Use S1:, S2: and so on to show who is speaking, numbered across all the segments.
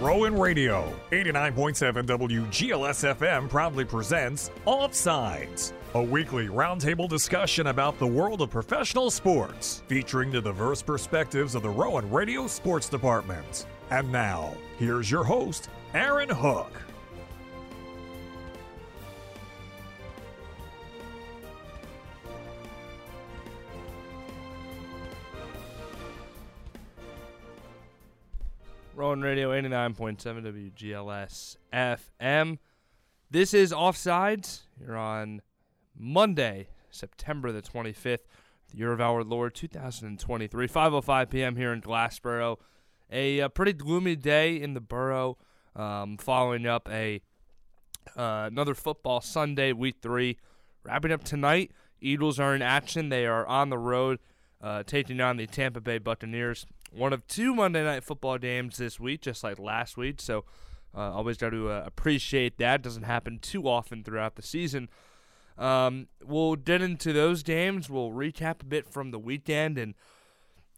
S1: Rowan Radio, 89.7 WGLS FM proudly presents Offsides, a weekly roundtable discussion about the world of professional sports, featuring the diverse perspectives of the Rowan Radio Sports Department. And now, here's your host, Aaron Hook.
S2: Rowan Radio 89.7 WGLS FM. This is Offsides. You're on Monday, September the 25th, the year of our Lord 2023, 5.05 p.m. here in Glassboro. A, a pretty gloomy day in the borough um, following up a uh, another football Sunday, week three. Wrapping up tonight, Eagles are in action. They are on the road uh, taking on the Tampa Bay Buccaneers one of two Monday Night Football games this week, just like last week. So uh, always got to uh, appreciate that. Doesn't happen too often throughout the season. Um, we'll get into those games. We'll recap a bit from the weekend, and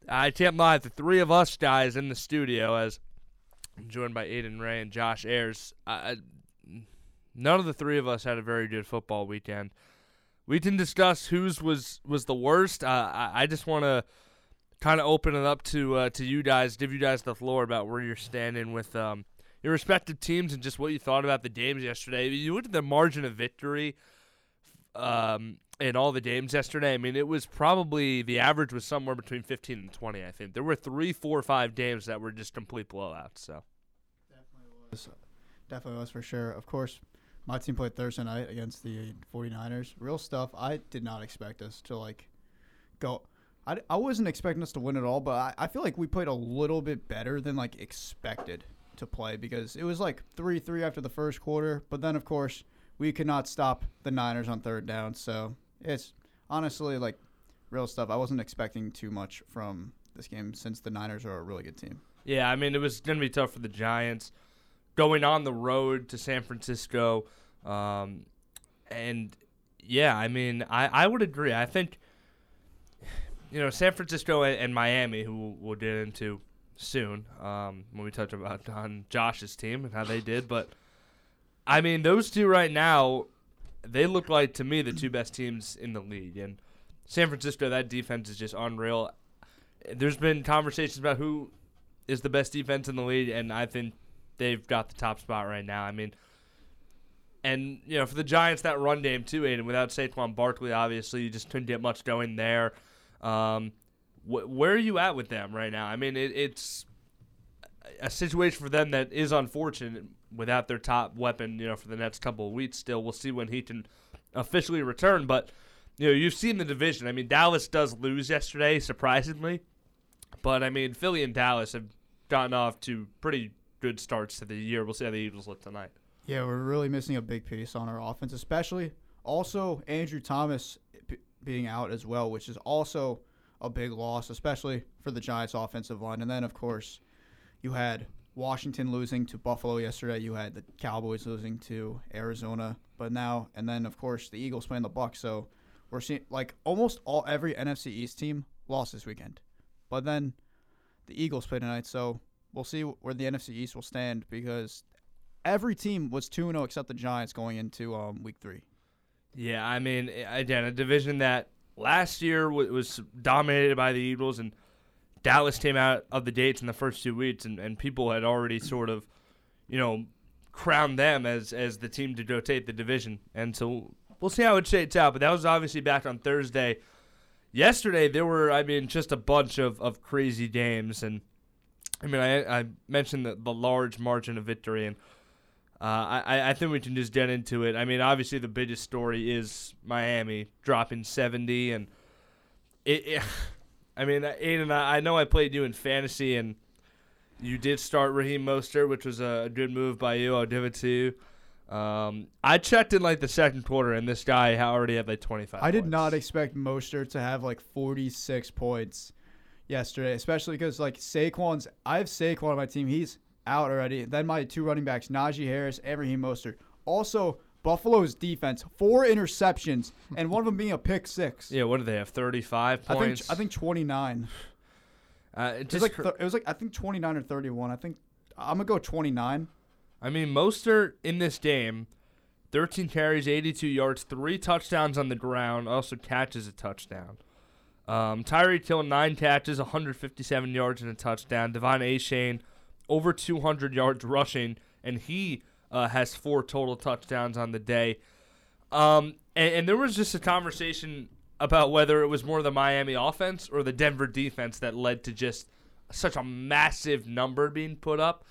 S2: I can't lie, the three of us guys in the studio, as I'm joined by Aidan Rea and Josh Ayers, I, none of the three of us had a very good football weekend. We can discuss whose was was the worst. Uh, I, I just want to kind of open it up to uh, to you guys, give you guys the floor about where you're standing with um, your respective teams and just what you thought about the games yesterday. You looked at the margin of victory um, in all the games yesterday. I mean, it was probably the average was somewhere between 15 and 20. I think there were three, four, five games that were just complete blowouts. So
S3: definitely was, definitely was for sure. Of course. My team played Thursday night against the 49ers. Real stuff. I did not expect us to like go I, I wasn't expecting us to win at all, but I, I feel like we played a little bit better than like expected to play because it was like three three after the first quarter, but then of course we could not stop the Niners on third down. So it's honestly like real stuff. I wasn't expecting too much from this game since the Niners are a really good team.
S2: Yeah, I mean it was going to be tough for the Giants going on the road to San Francisco, um, and yeah, I mean I I would agree. I think you know, San Francisco and, and Miami, who we'll get into soon um, when we touch about on Josh's team and how they did. But I mean, those two right now, they look like to me the two best teams in the league. And San Francisco, that defense is just unreal. There's been conversations about who is the best defense in the league, and I think they've got the top spot right now. I mean, and you know, for the Giants, that run game too, Aidan. Without Saquon Barkley, obviously, you just couldn't get much going there. Um, wh- where are you at with them right now? I mean, it, it's a situation for them that is unfortunate without their top weapon. You know, for the next couple of weeks. Still, we'll see when he can officially return. But you know, you've seen the division. I mean, Dallas does lose yesterday, surprisingly. But I mean, Philly and Dallas have gotten off to pretty good starts to the year. We'll see how the Eagles look tonight.
S3: Yeah, we're really missing a big piece on our offense, especially also Andrew Thomas being out as well, which is also a big loss, especially for the Giants' offensive line. And then, of course, you had Washington losing to Buffalo yesterday. You had the Cowboys losing to Arizona, but now and then, of course, the Eagles playing the Bucs. So we're seeing like almost all every NFC East team lost this weekend, but then the Eagles play tonight. So we'll see where the NFC East will stand because every team was 2 0 except the Giants going into um, Week Three.
S2: Yeah, I mean, again, a division that last year was dominated by the Eagles, and Dallas came out of the gates in the first two weeks, and, and people had already sort of, you know, crowned them as as the team to rotate the division. And so we'll see how it shakes out. But that was obviously back on Thursday. Yesterday there were, I mean, just a bunch of, of crazy games, and I mean, I I mentioned the, the large margin of victory and uh, I, I think we can just get into it. I mean, obviously the biggest story is Miami dropping 70, and it. it I mean, Aidan, I, I know I played you in fantasy, and you did start Raheem Mostert, which was a good move by you. I'll give it to you. Um, I checked in like the second quarter, and this guy already had like 25.
S3: I
S2: points.
S3: did not expect Mostert to have like 46 points yesterday, especially because like Saquon's. I have Saquon on my team. He's out already. Then my two running backs, Najee Harris, Raheem Mostert. Also, Buffalo's defense, four interceptions, and one of them being a pick six.
S2: Yeah, what do they have? Thirty-five points.
S3: I think I think twenty-nine. Uh, it, was like th- it was like I think twenty-nine or thirty-one. I think I'm gonna go 29.
S2: I mean, Mostert in this game, 13 carries, 82 yards, three touchdowns on the ground, also catches a touchdown. Um, Tyreek Hill, nine catches, 157 yards and a touchdown. De'Von Achane, over 200 yards rushing, and he uh, has four total touchdowns on the day. Um, and, and there was just a conversation about whether it was more the Miami offense or the Denver defense that led to just such a massive number being put up.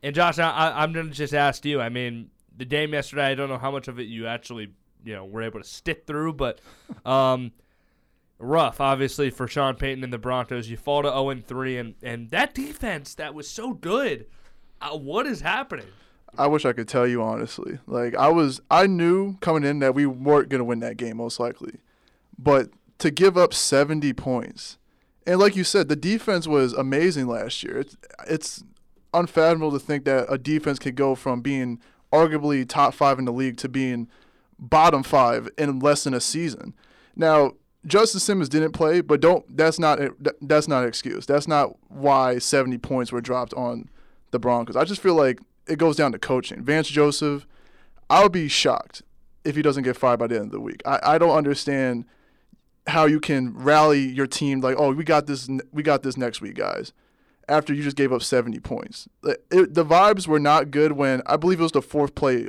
S2: And Josh, I, am to just ask you. I mean, the game yesterday, I don't know how much of it you actually, you know, were able to stick through, but um, rough, obviously, for Sean Payton and the Broncos. You fall to 0 3, and and that defense that was so good. Uh, what is happening?
S4: I wish I could tell you honestly. Like I was, I knew coming in that we weren't going to win that game most likely, but to give up 70 points, and like you said, the defense was amazing last year. It's it's unfathomable to think that a defense could go from being arguably top five in the league to being bottom five in less than a season. Now, Justin Simmons didn't play, but don't that's not that's not an excuse. That's not why 70 points were dropped on the Broncos. I just feel like it goes down to coaching. Vance Joseph, I would be shocked if he doesn't get fired by the end of the week. I, I don't understand how you can rally your team like, oh, we got this, we got this next week, guys after you just gave up 70 points. It, the vibes were not good when I believe it was the fourth play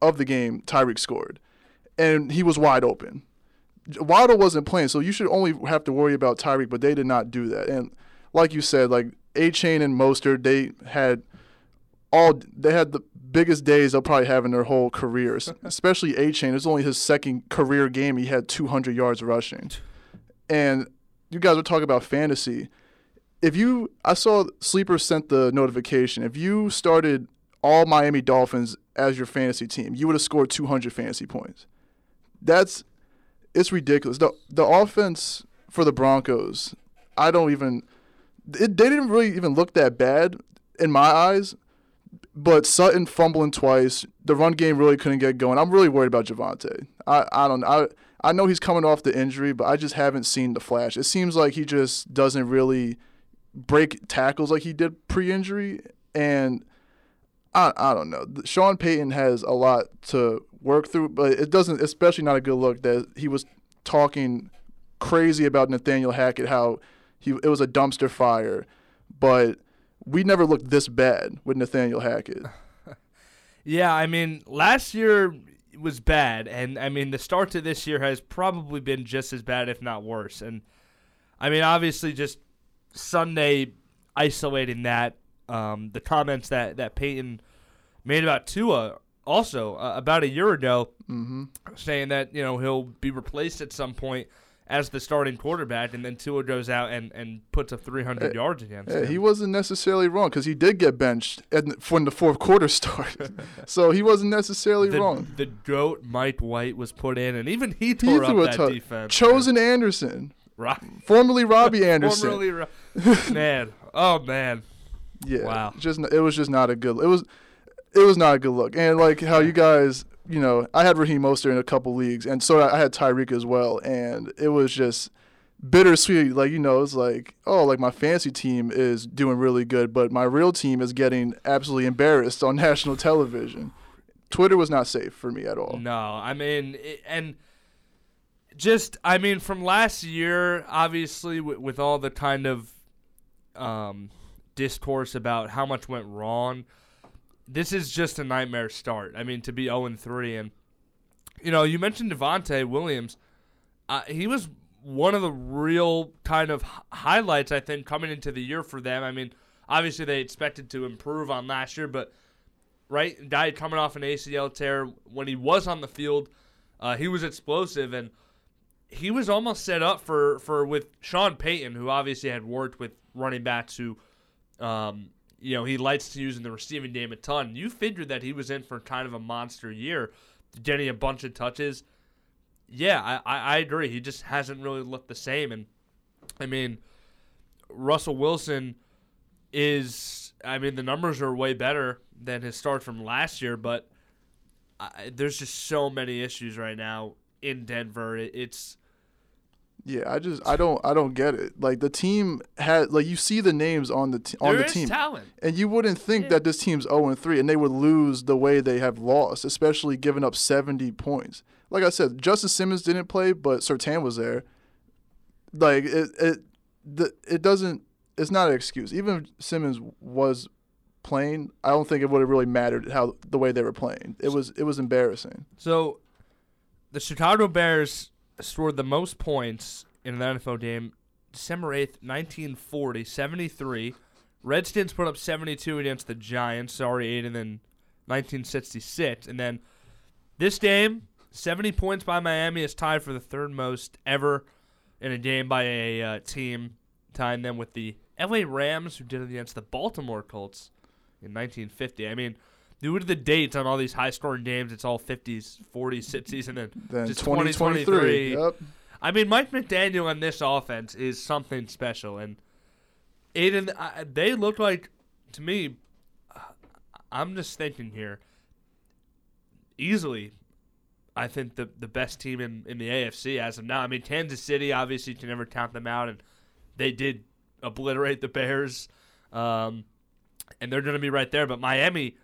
S4: of the game Tyreek scored, and he was wide open. Waddle wasn't playing, so you should only have to worry about Tyreek, but they did not do that. And like you said, like Achane and Mostert, they had all they had the biggest days they'll probably have in their whole careers. Especially Achane, it's only his second career game. He had 200 yards rushing, and you guys were talking about fantasy if you I saw Sleeper sent the notification. If you started all Miami Dolphins as your fantasy team, you would have scored 200 fantasy points. That's it's ridiculous. The the offense for the Broncos, I don't even it, they didn't really even look that bad in my eyes. But Sutton fumbling twice, the run game really couldn't get going. I'm really worried about Javonte. I, I don't I I know he's coming off the injury, but I just haven't seen the flash. It seems like he just doesn't really break tackles like he did pre-injury, and I I don't know. Sean Payton has a lot to work through, but it doesn't, especially not a good look that he was talking crazy about Nathaniel Hackett, how he it was a dumpster fire, but we never looked this bad with Nathaniel Hackett.
S2: yeah, I mean, last year was bad, and I mean the start to this year has probably been just as bad, if not worse. And I mean, obviously, just Sunday isolating that um, the comments that that Payton made about Tua also uh, about a year ago,
S4: mm-hmm.
S2: saying that you know he'll be replaced at some point as the starting quarterback, and then Tua goes out and, and puts up 300 yards against
S4: him.
S2: He
S4: wasn't necessarily wrong because he did get benched when the fourth quarter started, so he wasn't necessarily
S2: the,
S4: wrong.
S2: The goat Mike White was put in, and even he tore he up that t- defense.
S4: Chosen Anderson, formerly Robbie Anderson.
S2: formerly, Ro- man, oh man.
S4: Yeah.
S2: Wow.
S4: Just it was just not a good. It was it was not a good look. And like how you guys, you know, I had Raheem Mostert in a couple leagues, and so I had Tyreek as well, and it was just bittersweet. Like you know, it's like oh, like my fancy team is doing really good, but my real team is getting absolutely embarrassed on national television. Twitter was not safe for me at all.
S2: No, I mean, it, and just I mean, from last year, obviously with, with all the kind of um, discourse about how much went wrong. This is just a nightmare start. I mean, to be 0 3. And, you know, you mentioned Javonte Williams. Uh, he was one of the real kind of highlights, I think, coming into the year for them. I mean, obviously they expected to improve on last year, but, right, guy coming off an ACL tear, when he was on the field, uh, he was explosive. And, he was almost set up for for with Sean Payton, who obviously had worked with running backs who, um, you know, he likes to use in the receiving game a ton. You figured that he was in for kind of a monster year, getting a bunch of touches. Yeah, I, I, I agree. He just hasn't really looked the same. And I mean, Russell Wilson is. I mean, the numbers are way better than his start from last year, but I, there's just so many issues right now in Denver. It, it's
S4: Yeah, I just I don't I don't get it. Like the team had like you see the names on the t- on
S2: There
S4: the
S2: is
S4: team,
S2: talent.
S4: and you wouldn't think
S2: Yeah.
S4: that this team's zero and three, and they would lose the way they have lost, especially giving up seventy points. Like I said, Justin Simmons didn't play, but Surtain was there. Like it it the, it doesn't it's not an excuse. Even if Simmons was playing, I don't think it would have really mattered how the way they were playing. It was it was embarrassing.
S2: So, the Chicago Bears scored the most points in an NFL game December 8th, 1940, 73. Redskins put up 72 against the Giants. Sorry, Aidan, in 1966. And then this game, 70 points by Miami is tied for the third most ever in a game by a uh, team, tying them with the LA Rams, who did it against the Baltimore Colts in 1950. I mean, due to the dates on all these high scoring games, it's all 50s, 40s, 60s, and then
S4: Then
S2: just
S4: 2023.
S2: 2023.
S4: Yep.
S2: I mean, Mike McDaniel on this offense is something special, and Aidan, I, they look like to me. I'm just thinking here. Easily, I think the the best team in, in the AFC as of now. I mean, Kansas City obviously you can never count them out, and they did obliterate the Bears, um, and they're going to be right there. But Miami,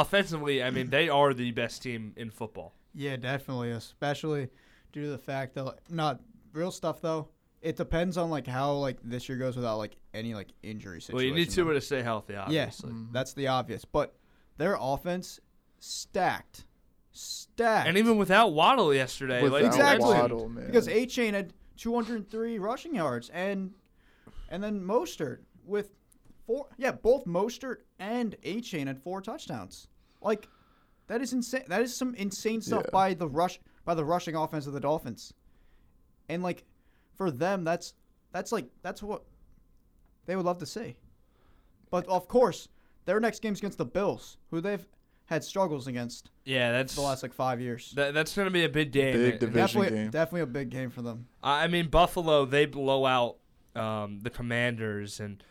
S2: offensively, I mean, they are the best team in football.
S3: Yeah, definitely, especially due to the fact that like, not real stuff though. It depends on like how like this year goes without like any like injury situation.
S2: Well, you need
S3: though.
S2: to to stay healthy, obviously.
S3: Yeah, that's the obvious. But their offense stacked, stacked,
S2: And even without Waddle yesterday, like
S3: Exactly.
S4: Waddle, man.
S3: because Achane had 203 rushing yards, and and then Mostert with four. Yeah, both Mostert and Achane had four touchdowns. Like that is insane. That is some insane stuff
S4: Yeah.
S3: by the rush by the rushing offense of the Dolphins, and like for them, that's that's like that's what they would love to see. But of course, their next game's against the Bills, who they've had struggles against
S2: yeah, that's
S3: the last like five years.
S2: that, that's going to be a big game.
S4: Big division
S3: Definitely,
S4: game.
S3: definitely a big game for them.
S2: I I mean, Buffalo they blow out um, the Commanders, and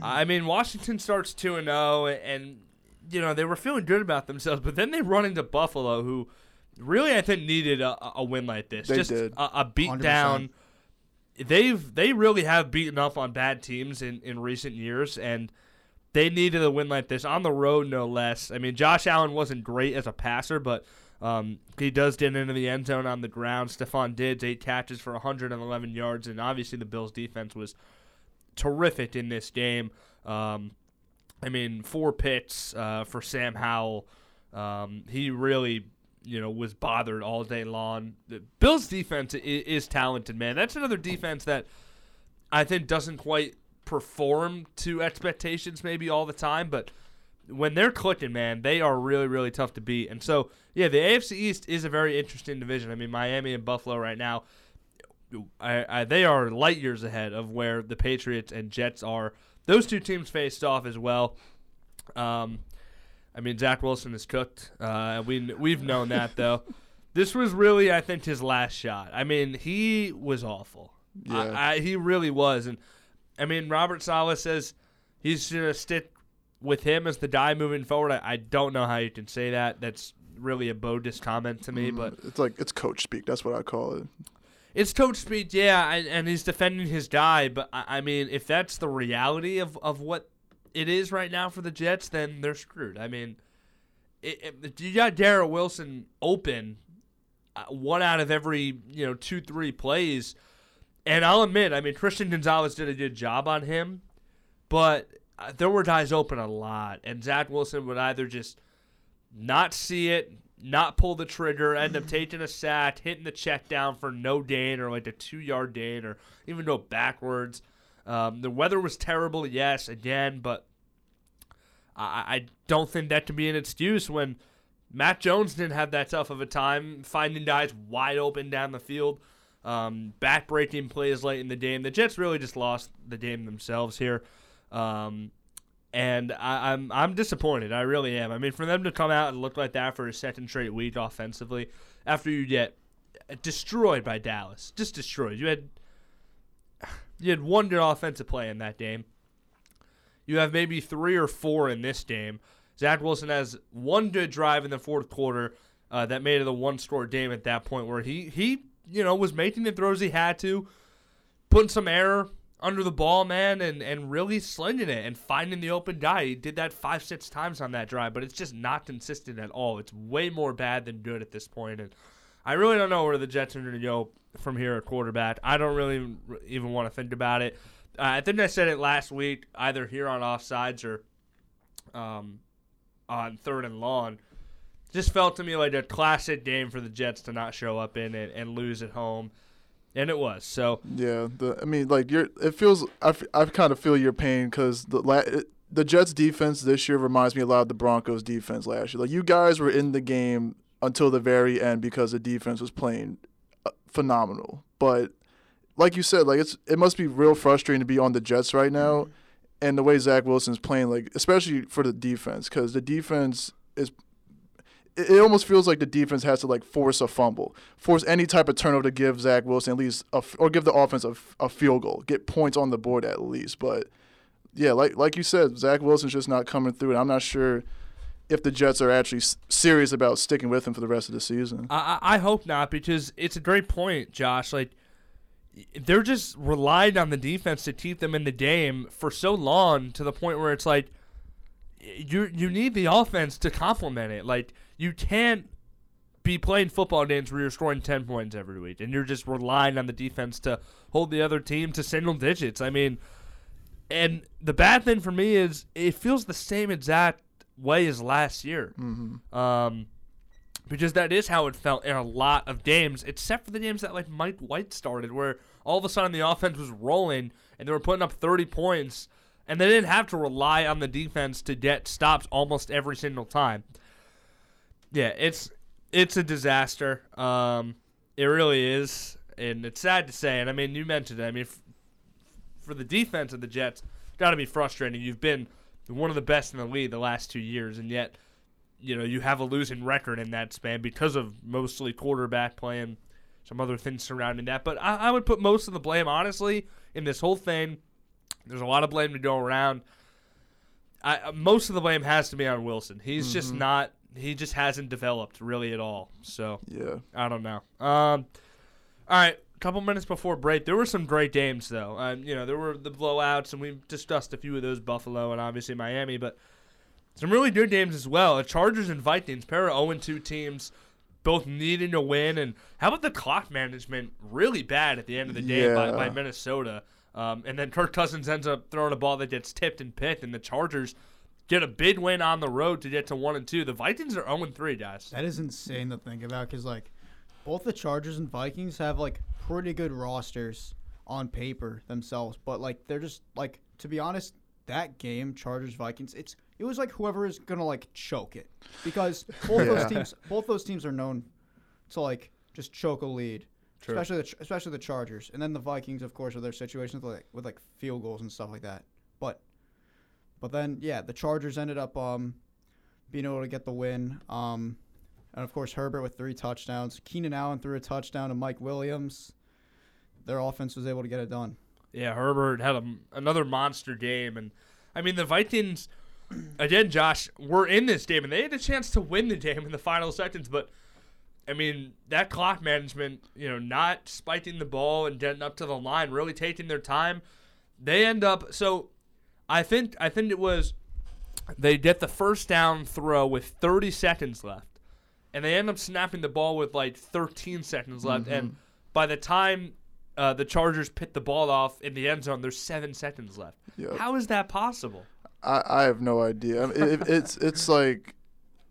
S2: I mean Washington starts two and zero, and you know they were feeling good about themselves, but then they run into Buffalo, who really I think needed a, a win like this,
S4: They
S2: just
S4: did.
S2: a, a beat
S3: 100%.
S2: down. They've they really have beaten up on bad teams in, in recent years, and they needed a win like this on the road, no less. I mean, Josh Allen wasn't great as a passer, but um, he does get into the end zone on the ground. Stefon Diggs eight catches for 111 yards, and obviously the Bills' defense was terrific in this game. Um, I mean, four picks uh, for Sam Howell. Um, he really, you know, was bothered all day long. The Bills' defense is, is talented, man. That's another defense that I think doesn't quite perform to expectations maybe all the time, but when they're clicking, man, they are really, really tough to beat. And so, yeah, the AFC East is a very interesting division. I mean, Miami and Buffalo right now, I, I, they are light years ahead of where the Patriots and Jets are. Those two teams faced off as well. Um, I mean, Zach Wilson is cooked. Uh, we we've known that though. This was really, I think, his last shot. I mean, he was awful.
S4: Yeah.
S2: I, I, he really was, and I mean, Robert Saleh says he's gonna stick with him as the guy moving forward. I, I don't know how you can say that. That's really a bogus comment to me, but
S4: it's like it's coach speak. That's what I call it.
S2: It's coach speed, yeah, and, and he's defending his guy. But I, I mean, if that's the reality of, of what it is right now for the Jets, then they're screwed. I mean, it, it, you got Garrett Wilson open uh, one out of every you know two three plays, and I'll admit, I mean Christian Gonzalez did a good job on him, but uh, there were guys open a lot, and Zach Wilson would either just not see it, not pull the trigger, end up taking a sack, hitting the check down for no gain or like a two yard gain or even go backwards. Um, the weather was terrible, yes, again, but I, I don't think that can be an excuse when Mac Jones didn't have that tough of a time finding guys wide open down the field, um, back-breaking plays late in the game. The Jets really just lost the game themselves here, um, and I, I'm I'm disappointed. I really am. I mean, for them to come out and look like that for a second straight week offensively, after you get destroyed by Dallas, just destroyed. You had you had one good offensive play in that game. You have maybe three or four in this game. Zach Wilson has one good drive in the fourth quarter uh, that made it a one-score game at that point, where he he you know, was making the throws he had to, putting some air under the ball, man, and, and really slinging it and finding the open guy. He did that five, six times on that drive, but it's just not consistent at all. It's way more bad than good at this point, and I really don't know where the Jets are going to go from here at quarterback. I don't really even want to think about it. Uh, I think I said it last week, either here on offsides or um, on third and long. Just felt to me like a classic game for the Jets to not show up in it and lose at home and it was. So
S4: yeah, the I mean, like you're. It feels I, I kind of feel your pain because the la- it, the Jets defense this year reminds me a lot of the Broncos defense last year. Like you guys were in the game until the very end because the defense was playing uh, phenomenal. But like you said, like it's it must be real frustrating to be on the Jets right now, mm-hmm. and the way Zach Wilson's playing, like especially for the defense, because the defense is it almost feels like the defense has to like force a fumble, force any type of turnover to give Zach Wilson at least, a, or give the offense a, a field goal, get points on the board at least. But yeah, like like you said, Zach Wilson's just not coming through, and I'm not sure if the Jets are actually serious about sticking with him for the rest of the season.
S2: I, I hope not because it's a great point, Josh. Like they're just relied on the defense to keep them in the game for so long to the point where it's like you you need the offense to complement it. Like you can't be playing football games where you're scoring 10 points every week and you're just relying on the defense to hold the other team to single digits. I mean, and the bad thing for me is it feels the same exact way as last year.
S4: Mm-hmm.
S2: Um, because that is how it felt in a lot of games, except for the games that like Mike White started, where all of a sudden the offense was rolling and they were putting up 30 points and they didn't have to rely on the defense to get stops almost every single time. Yeah, it's it's a disaster. Um, it really is, and it's sad to say. And I mean, you mentioned it. I mean, f- for the defense of the Jets, got to be frustrating. You've been one of the best in the league the last two years, and yet, you know, you have a losing record in that span because of mostly quarterback play and some other things surrounding that. But I, I would put most of the blame, honestly, in this whole thing there's a lot of blame to go around. I, uh, most of the blame has to be on Wilson. He's mm-hmm. just not. He just hasn't developed really at all. So
S4: yeah,
S2: I don't know. Um, all right, a couple minutes before break, there were some great games though. Um, you know, there were the blowouts, and we discussed a few of those, Buffalo and obviously Miami, but some really good games as well. The Chargers and Vikings, pair of 0 2 teams, both needing to win. And how about the clock management? Really bad at the end of the day yeah. by, by Minnesota. Um, and then Kirk Cousins ends up throwing a ball that gets tipped and picked, and the Chargers get a big win on the road to get to one and two. The Vikings are zero and three, guys.
S3: That is insane to think about because like both the Chargers and Vikings have like pretty good rosters on paper themselves, but like they're just like to be honest, that game Chargers Vikings, it's it was like whoever is gonna like choke it because both yeah. those teams both those teams are known to like just choke a lead. True. Especially the especially the Chargers, and then the Vikings, of course, with their situations with like, with like field goals and stuff like that. But but then yeah, the Chargers ended up um, being able to get the win. Um, and of course Herbert with three touchdowns. Keenan Allen threw a touchdown to Mike Williams. Their offense was able to get it done.
S2: Yeah, Herbert had a, another monster game, and I mean the Vikings. Again, Josh, were in this game, and they had a chance to win the game in the final seconds, but I mean, that clock management, you know, not spiking the ball and getting up to the line, really taking their time. They end up so I think I think it was they get the first down throw with 30 seconds left. And they end up snapping the ball with like 13 seconds left mm-hmm. and by the time uh, the Chargers pit the ball off in the end zone, there's seven seconds left. Yep. How is that possible?
S4: I, I have no idea. I mean, it, it's it's like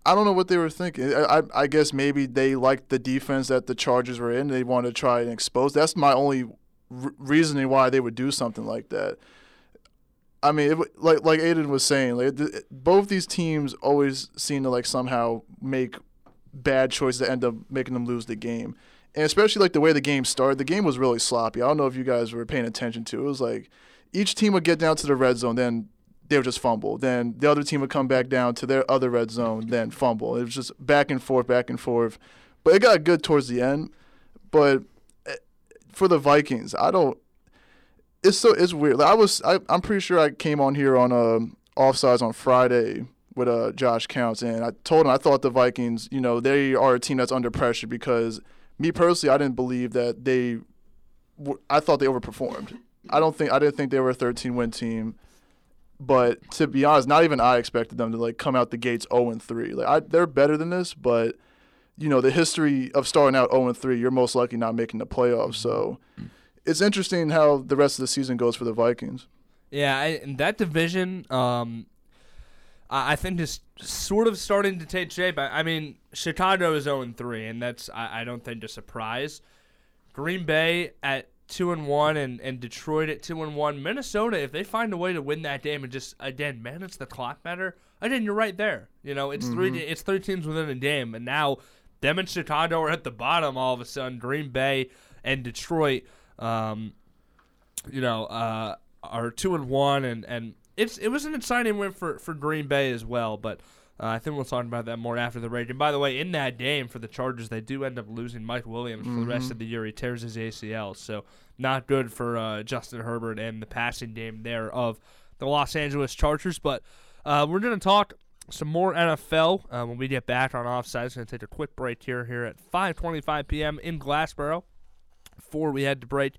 S4: I don't know what they were thinking. I, I guess maybe they liked the defense that the Chargers were in. They wanted to try and expose. That's my only r- reasoning why they would do something like that. I mean, it, like like Aidan was saying, like th- both these teams always seem to like somehow make bad choices that end up making them lose the game. And especially like the way the game started, the game was really sloppy. I don't know if you guys were paying attention to. It was like each team would get down to the red zone, then they would just fumble. Then the other team would come back down to their other red zone, then fumble. It was just back and forth, back and forth. But it got good towards the end. But eh, for the Vikings, I don't. It's so it's weird. Like I was, I, I'm pretty sure I came on here on uh, offsides on Friday with uh, Josh Counts, and I told him I thought the Vikings, you know, they are a team that's under pressure because me personally, I didn't believe that they. W- I thought they overperformed. I don't think I didn't think they were a 13 win team. But to be honest, not even I expected them to like come out the gates 0 and 3. Like I, they're better than this, but you know the history of starting out 0 and 3, you're most likely not making the playoffs. So it's interesting how the rest of the season goes for the Vikings.
S2: Yeah, I, and that division, um, I, I think is sort of starting to take shape. I, I mean, Chicago is 0 3, and that's I, I don't think a surprise. Green Bay at two and one, and, and Detroit at two and one. Minnesota, if they find a way to win that game and just again manage the clock better, again you're right there. You know, it's three it's three teams within a game, and now them and Chicago are at the bottom all of a sudden. Green Bay and Detroit. Um, you know, uh, are two and one, and, and it's it was an exciting win for, for Green Bay as well. But uh, I think we'll talk about that more after the break. And by the way, in that game for the Chargers, they do end up losing Mike Williams for the rest of the year. He tears his ACL, so not good for uh, Justin Herbert and the passing game there of the Los Angeles Chargers. But uh, we're going to talk some more NFL uh, when we get back on offside. It's going to take a quick break here here at 5:25 p.m. in Glassboro. Before we head to break,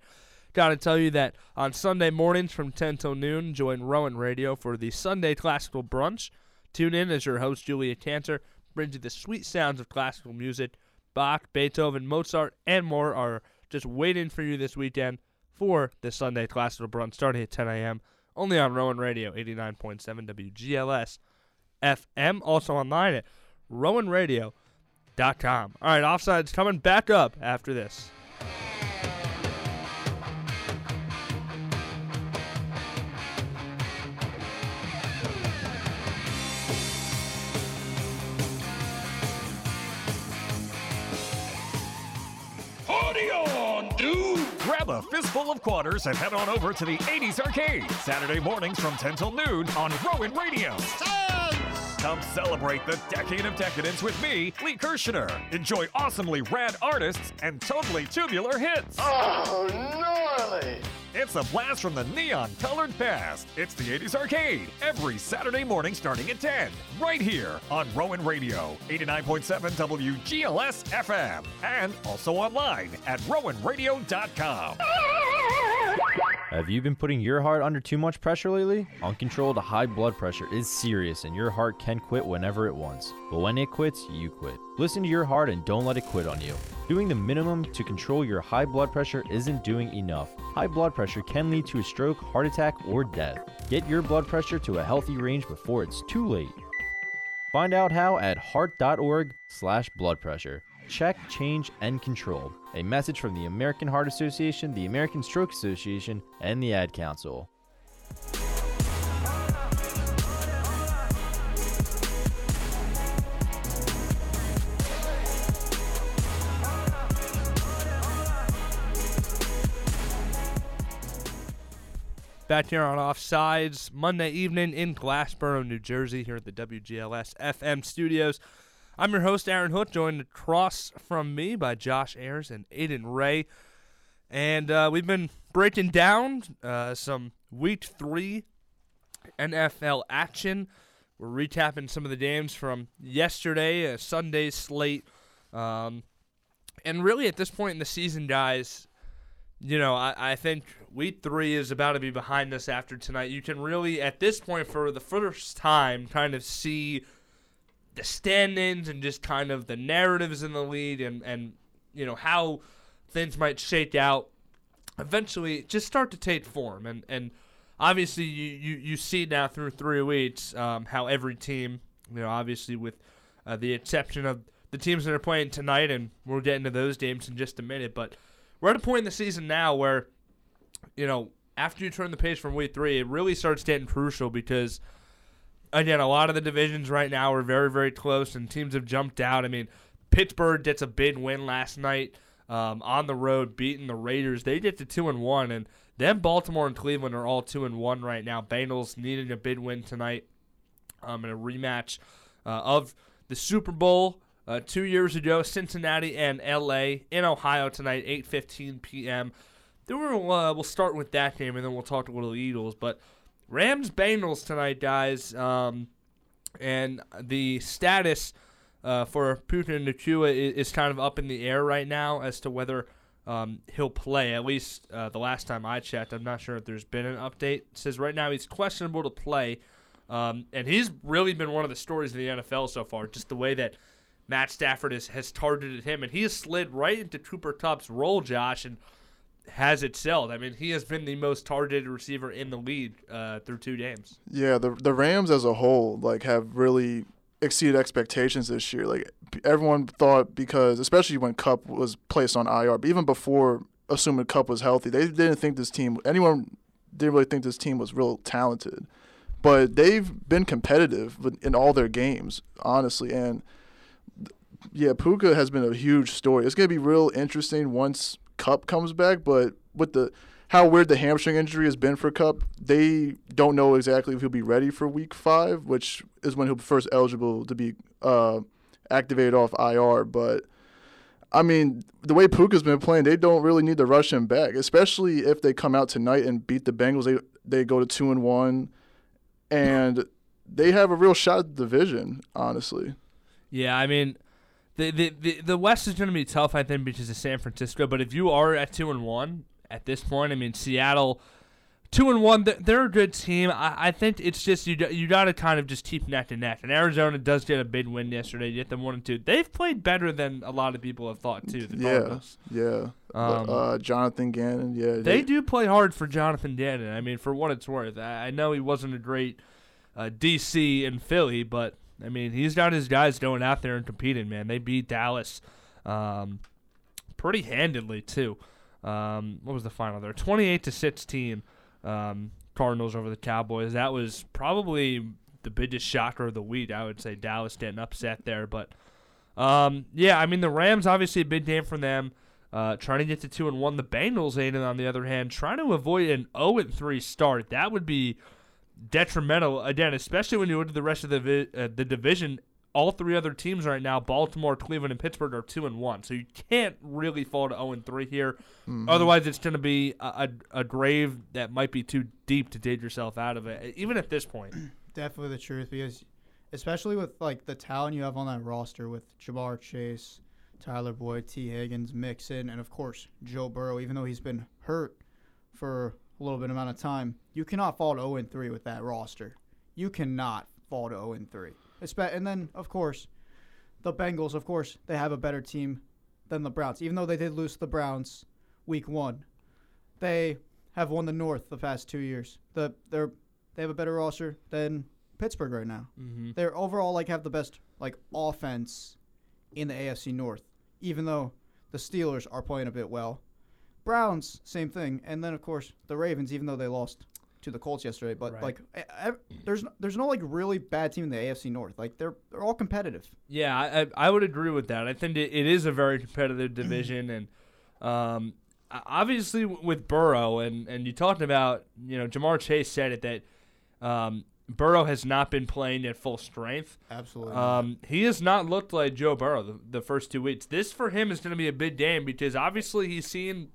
S2: got to tell you that on Sunday mornings from 10 till noon, join Rowan Radio for the Sunday Classical Brunch. Tune in as your host, Julia Cantor, brings you the sweet sounds of classical music. Bach, Beethoven, Mozart, and more are just waiting for you this weekend for the Sunday Classical Brunch starting at 10 a.m. only on Rowan Radio 89.7 WGLS FM. Also online at rowanradio.com. All right, offside's coming back up after this.
S1: A fistful of quarters and head on over to the 80s Arcade. Saturday mornings from 10 till noon on Rowan Radio. Come celebrate the decade of decadence with me, Lee Kirshner. Enjoy awesomely rad artists and totally tubular hits.
S5: Oh, gnarly!
S1: It's a blast from the neon colored past. It's the 80s Arcade every Saturday morning starting at 10, right here on Rowan Radio, 89.7 WGLS FM, and also online at rowanradio.com.
S6: Have you been putting your heart under too much pressure lately? Uncontrolled high blood pressure is serious and your heart can quit whenever it wants. But when it quits, you quit. Listen to your heart and don't let it quit on you. Doing the minimum to control your high blood pressure isn't doing enough. High blood pressure can lead to a stroke, heart attack, or death. Get your blood pressure to a healthy range before it's too late. Find out how at heart.org slash blood pressure. Check, change, and control. A message from the American Heart Association, the American Stroke Association, and the Ad Council.
S2: Back here on Offsides, Monday evening in Glassboro, New Jersey, here at the WGLS FM studios. I'm your host, Aaron Hook, joined across from me by Josh Ayers and Aidan Rea. And uh, we've been breaking down uh, some week three NFL action. We're recapping some of the games from yesterday, a Sunday slate. Um, and really, at this point in the season, guys, you know, I, I think week three is about to be behind us after tonight. You can really, at this point, for the first time, kind of see the stand-ins and just kind of the narratives in the league and, and you know, how things might shake out. Eventually, just start to take form. And, and obviously, you, you, you see now through three weeks um, how every team, you know, obviously with uh, the exception of the teams that are playing tonight, and we'll get into those games in just a minute, but – we're at a point in the season now where, you know, after you turn the page from week three, it really starts getting crucial because, again, a lot of the divisions right now are very, very close, and teams have jumped out. I mean, Pittsburgh gets a big win last night um, on the road, beating the Raiders. They get to two and one, and then Baltimore and Cleveland are all two and one right now. Bengals needing a big win tonight um, in a rematch uh, of the Super Bowl uh, two years ago, Cincinnati and LA in Ohio tonight, 8:15 p.m. Then we'll uh, we'll start with that game, and then we'll talk a little Eagles. But Rams Bengals tonight, guys, um, and the status uh, for Puka Nacua is, is kind of up in the air right now as to whether um, he'll play. At least uh, the last time I checked, I'm not sure if there's been an update. It says right now he's questionable to play, um, and he's really been one of the stories of the NFL so far. Just the way that Matt Stafford has, has targeted him, and he has slid right into Cooper Kupp's role, Josh, and has excelled. I mean, he has been the most targeted receiver in the league uh, through two games.
S4: Yeah, the the Rams as a whole like have really exceeded expectations this year. Like everyone thought because especially when Kupp was placed on IR, but even before assuming Kupp was healthy, they didn't think this team anyone didn't really think this team was real talented. But they've been competitive in all their games, honestly, and yeah, Puka has been a huge story. It's gonna be real interesting once Kupp comes back, but with the how weird the hamstring injury has been for Kupp, they don't know exactly if he'll be ready for Week Five, which is when he'll be first eligible to be uh, activated off IR. But I mean, the way Puka's been playing, they don't really need to rush him back, especially if they come out tonight and beat the Bengals. They they go to two and one, and they have a real shot at the division. Honestly,
S2: Yeah, I mean, the the the, the West is going to be tough, I think, because of San Francisco. But if you are at two and one at this point, I mean, Seattle. Two and one, they're a good team. I, I think it's just you. You got to kind of just keep neck to neck. And Arizona does get a big win yesterday. Get them one and two. They've played better than a lot of people have thought too. The
S4: yeah,
S2: Cardinals.
S4: yeah.
S2: Um,
S4: uh, Jonathan Gannon, yeah.
S2: They do play hard for Jonathan Gannon. I mean, for what it's worth, I, I know he wasn't a great uh, DC in Philly, but I mean, he's got his guys going out there and competing. Man, they beat Dallas um, pretty handedly too. Um, what was the final there? Twenty-eight to sixteen. Um, Cardinals over the Cowboys. That was probably the biggest shocker of the week. I would say Dallas getting upset there, but um, yeah, I mean the Rams obviously a big game for them. Uh, trying to get to two and one. The Bengals, Aidan, on the other hand, trying to avoid an zero and three start. That would be detrimental again, especially when you look at the rest of the vi- uh, the division. All three other teams right now, Baltimore, Cleveland, and Pittsburgh, are two and one. So you can't really fall to zero and three here. Otherwise, it's going to be a, a, a grave that might be too deep to dig yourself out of it, even at this point.
S3: Definitely the truth because, especially with like the talent you have on that roster with Ja'Marr Chase, Tyler Boyd, Tee Higgins, Mixon, and of course Joe Burrow. Even though he's been hurt for a little bit amount of time, you cannot fall to 0 and 3 with that roster. You cannot fall to 0 and 3. Espe- And then of course, the Bengals. Of course, they have a better team than the Browns. Even though they did lose the Browns week one, they have won the North the past two years. The they're they have a better roster than Pittsburgh right now.
S2: Mm-hmm.
S3: They're overall like have the best like offense in the AFC North, even though the Steelers are playing a bit well. Browns, same thing, and then of course the Ravens, even though they lost to the Colts yesterday. But
S2: Right.
S3: like, e- e- there's there's no like really bad team in the AFC North. Like they're they're all competitive.
S2: Yeah, I, I I would agree with that. I think it, it is a very competitive division, and um, obviously with Burrow and and you talked about you know Ja'Marr Chase said it that um, Burrow has not been playing at full strength.
S3: Absolutely.
S2: Um, he has not looked like Joe Burrow the, the first two weeks. This for him is going to be a big game because obviously he's seen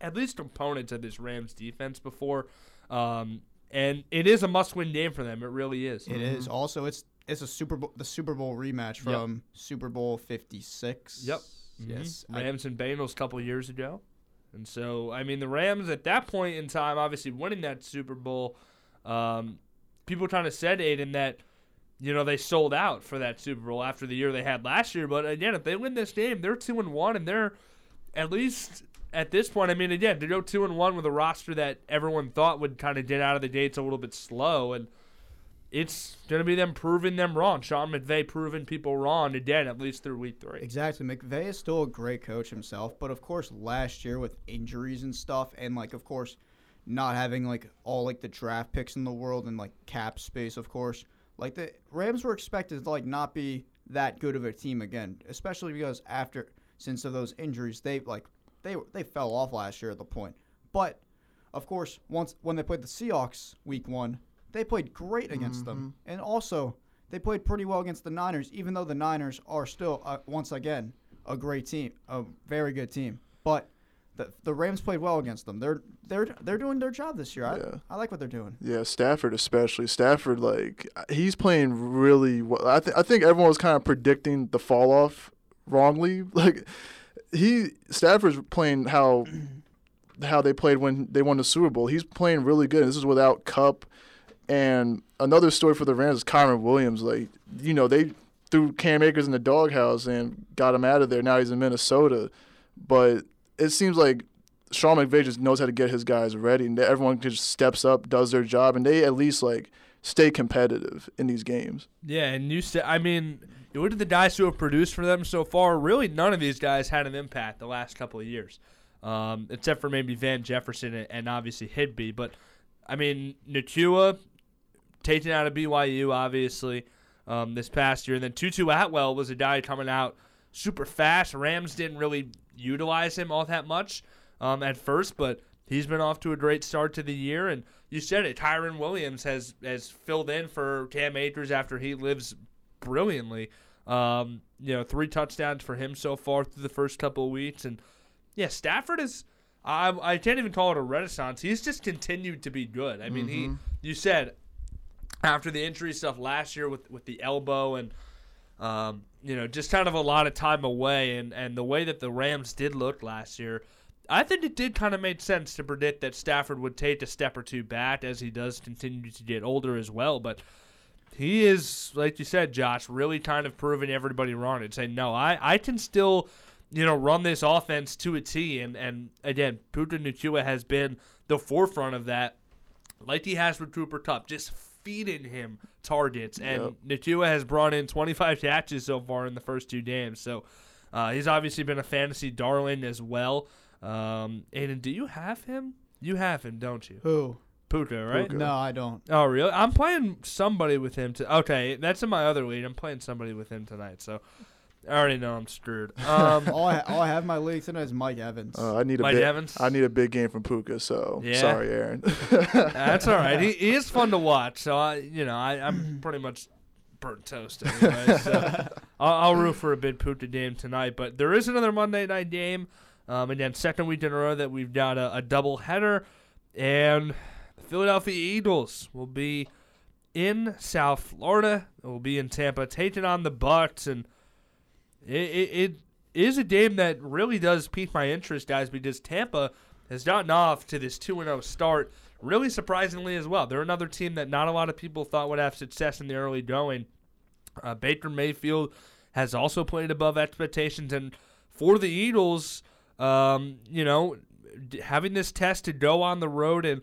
S2: at least components of this Rams defense before, um, and it is a must-win game for them. It really is.
S3: It is also it's it's a Super Bowl the Super Bowl rematch from Super Bowl Fifty Six.
S2: Yep.
S3: Yes.
S2: Mhm.
S3: I-
S2: Rams and Bengals a couple years ago. And so, I mean, the Rams at that point in time, obviously winning that Super Bowl, um, people kind of said, Aidan, that, you know, they sold out for that Super Bowl after the year they had last year. But again, if they win this game, they're 2 and 1, and they're at least at this point, I mean, again, to go 2 and 1 with a roster that everyone thought would kind of get out of the gates a little bit slow. And it's going to be them proving them wrong. Sean McVay proving people wrong again, at least through week three.
S3: Exactly. McVay is still a great coach himself, but of course, last year with injuries and stuff, and like, of course, not having like all like the draft picks in the world and like cap space, of course, like the Rams were expected to like not be that good of a team again, especially because after since of those injuries, they like they they fell off last year at the point. But of course, once when they played the Seahawks week one, they played great against them, and also they played pretty well against the Niners, even though the Niners are still uh, once again a great team, a very good team. But the, the Rams played well against them. They're they're they're doing their job this year. I,
S4: Yeah.
S3: I like what they're doing.
S4: Yeah, Stafford especially. Stafford, like he's playing really well. I think I think everyone was kind of predicting the fall off wrongly. Like he Stafford's playing how how they played when they won the Super Bowl. He's playing really good. This is without Kupp. And another story for the Rams is Kyren Williams. Like you know they threw Cam Akers in the doghouse and got him out of there. Now he's in Minnesota, but it seems like Sean McVay just knows how to get his guys ready, and everyone just steps up, does their job, and they at least like stay competitive in these games.
S2: Yeah, and you said, I mean, you look at the guys who have produced for them so far. Really, none of these guys had an impact the last couple of years, um, except for maybe Van Jefferson and, and obviously Higbee. But I mean, Nacua taken out of BYU, obviously, um, this past year, and then Tutu Atwell was a guy coming out super fast. Rams didn't really utilize him all that much um, at first, but he's been off to a great start to the year. And you said it, Kyren Williams has has filled in for Cam Akers after he lives brilliantly. Um, you know, three touchdowns for him so far through the first couple of weeks, and yeah, Stafford is. I I can't even call it a renaissance. He's just continued to be good. I mean, he. You said after the injury stuff last year with with the elbow and um, you know, just kind of a lot of time away, and, and the way that the Rams did look last year, I think it did kind of make sense to predict that Stafford would take a step or two back as he does continue to get older as well. But he is, like you said, Josh, really kind of proving everybody wrong and saying, no, I, I can still, you know, run this offense to a T. And, and again, Puka Nacua has been the forefront of that, like he has with Cooper Kupp, just feeding him targets. And Nacua has brought in 25 catches so far in the first two games. So uh, he's obviously been a fantasy darling as well. Um, Aidan, do you have him? You have him, don't you?
S3: Who?
S2: Puka, right?
S4: Puka.
S3: No, I don't.
S2: Oh, really? I'm playing somebody with him. To okay, that's in my other league. I'm playing somebody with him tonight. So I already know I'm screwed. Um,
S3: all, I, all I have in my league tonight is Mike Evans.
S4: Uh, I need a
S2: Mike
S4: big,
S2: Evans?
S4: I need a big game from Puka. So
S2: Yeah.
S4: sorry, Aaron.
S2: That's all right. He, he is fun to watch. So I, you know, I, I'm pretty much burnt toast anyway. So I'll, I'll root for a big Puka game tonight. But there is another Monday night game. Um, again, second week in a row that we've got a, a double header, and the Philadelphia Eagles will be in South Florida. It will be in Tampa, taking on the Bucks, and it, it, it is a game that really does pique my interest, guys, because Tampa has gotten off to this 2 0 start, really surprisingly as well. They're another team that not a lot of people thought would have success in the early going. Uh, Baker Mayfield has also played above expectations, and for the Eagles, um, you know, having this test to go on the road and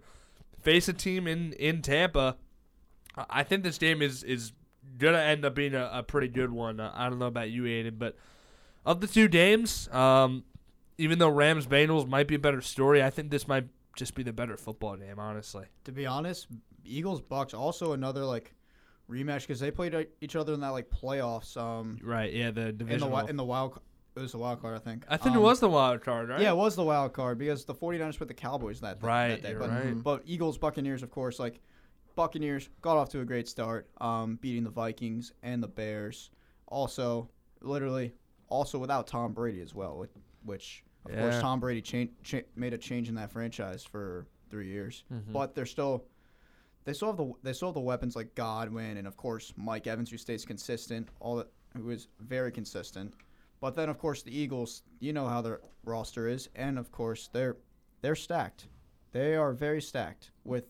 S2: face a team in, in Tampa, I- think this game is is gonna end up being a, a pretty good one. Uh, I don't know about you, Aidan, but of the two games, um, even though Rams Bengals might be a better story, I think this might just be the better football game. Honestly,
S3: To be honest, Eagles Bucks also another like rematch because they played uh, each other in that like playoffs. Um,
S2: right? Yeah, the
S3: in the
S2: division.
S3: in the wild, it was the wild card, I think.
S2: I think it
S3: Um,
S2: was the wild card, right?
S3: Yeah, it was the wild card because the 49ers put the Cowboys that,
S2: Right,
S3: that day. but,
S2: right.
S3: but Eagles, Buccaneers, of course, like Buccaneers got off to a great start, um, beating the Vikings and the Bears. Also, literally, also without Tom Brady as well, which, which of
S2: Yeah.
S3: course Tom Brady cha- cha- made a change in that franchise for three years.
S2: Mm-hmm.
S3: But they're still. They still have the they still have the weapons like Godwin and of course Mike Evans who stays consistent, all that who is very consistent. But then of course the Eagles, you know how their roster is, and of course they're they're stacked. They are very stacked with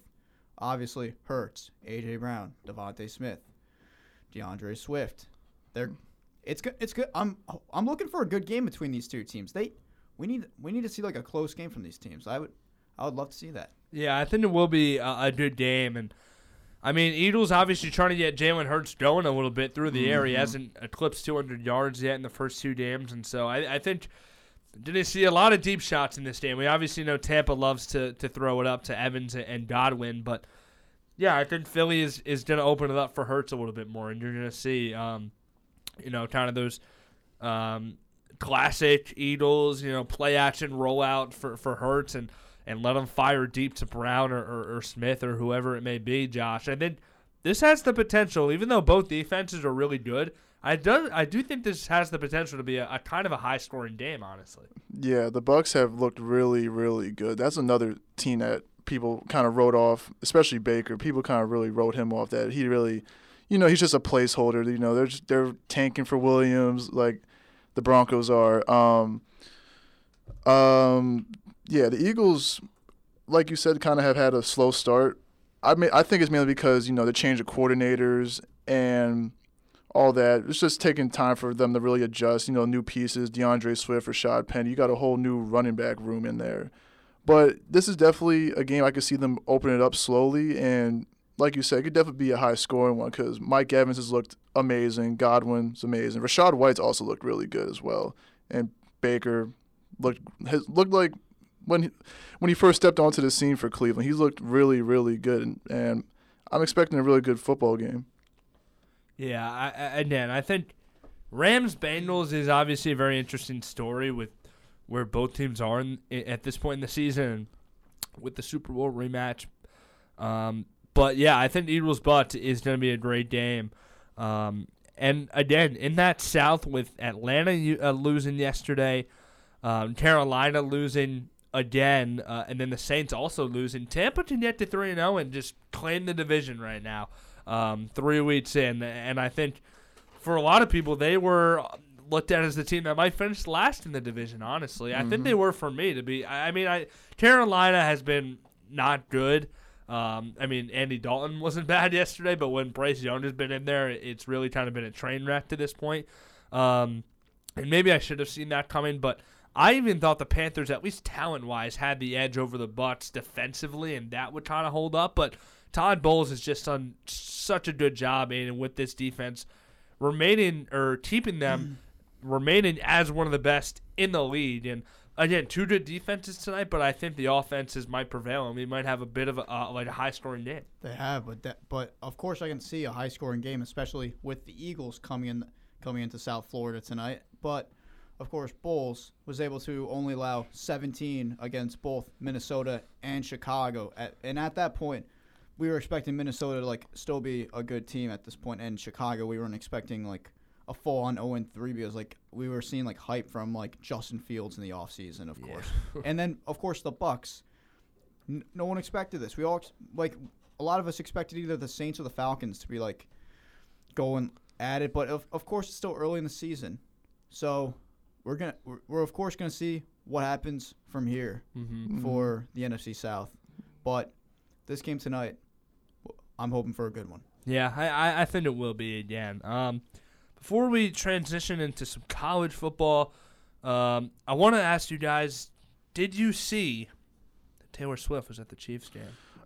S3: obviously Hurts, AJ Brown, DeVonta Smith, D'Andre Swift. They're it's good. It's good. I'm I'm looking for a good game between these two teams. They we need we need to see like a close game from these teams. I would I would love to see that.
S2: Yeah, I think it will be a, a good game, and I mean, Eagles obviously trying to get Jalen Hurts going a little bit through the air. He hasn't eclipsed 200 yards yet in the first two games, and so I, I think didn't see a lot of deep shots in this game. We obviously know Tampa loves to to throw it up to Evans and, Godwin, but yeah, I think Philly is is going to open it up for Hurts a little bit more, and you're going to see, um, you know, kind of those. Um, classic Eagles, you know, play action rollout for for Hurts and and let them fire deep to Brown or, or, or Smith or whoever it may be, Josh. I think this has the potential, even though both defenses are really good, I do I do think this has the potential to be a, a kind of a high scoring game, honestly.
S4: Yeah, the Bucks have looked really, really good. That's another team that people kind of wrote off, especially Baker. People kind of really wrote him off that he really, you know, he's just a placeholder. You know, they're just, they're tanking for Williams like the Broncos are. Um, um, yeah, the Eagles, like you said, kind of have had a slow start. I mean, I think it's mainly because you know the change of coordinators and all that. It's just taking time for them to really adjust. You know, new pieces, D'Andre Swift, Rashad Penny. You got a whole new running back room in there. But this is definitely a game I could see them open it up slowly. And like you said, it could definitely be a high scoring one because Mike Evans has looked amazing. Godwin's amazing. Rachaad White's also looked really good as well. And Baker looked has looked like when he, when he first stepped onto the scene for Cleveland, he's looked really, really good. And, and I'm expecting a really good football game.
S2: Yeah, I, I, I think Rams Bengals is obviously a very interesting story with where both teams are in, at this point in the season with the Super Bowl rematch. Um, but yeah, I think Eagles Bucks is going to be a great game. Um, and again, in that South with Atlanta uh, losing yesterday, um, Carolina losing again, uh, and then the Saints also losing. Tampa can get to three and zero and just claim the division right now um, three weeks in, and I think for a lot of people they were looked at as the team that might finish last in the division. Honestly, I think they were for me to be. I I mean, I Carolina has been not good. Um, I mean, Andy Dalton wasn't bad yesterday, but when Bryce Young has been in there, it's really kind of been a train wreck to this point. Um, and maybe I should have seen that coming, but I even thought the Panthers, at least talent wise, had the edge over the Bucks defensively, and that would kind of hold up. But Todd Bowles has just done such a good job, and with this defense remaining or keeping them remaining as one of the best in the league. And again, two good defenses tonight, but I think the offenses might prevail, and we might have a bit of a uh, like a high scoring game.
S3: They have, but that, but of course I can see a high scoring game, especially with the Eagles coming in coming into South Florida tonight. But of course, Bowles was able to only allow 17 against both Minnesota and Chicago, at, and at that point, we were expecting Minnesota to like still be a good team at this point, and Chicago we weren't expecting like a full on 0 and 3 because like we were seeing like hype from like Justin Fields in the offseason, of course, and then of course the Bucks. N- no one expected this. We all ex- like a lot of us expected either the Saints or the Falcons to be like going at it, but of, of course it's still early in the season, so we're gonna we're, we're of course gonna see what happens from here
S2: Mm-hmm.
S3: for the NFC South, but this game tonight, I'm hoping for a good one.
S2: Yeah, I, I, I think it will be again. Um, before we transition into some college football, um, I want to ask you guys: Did you see that Taylor Swift was at the Chiefs game?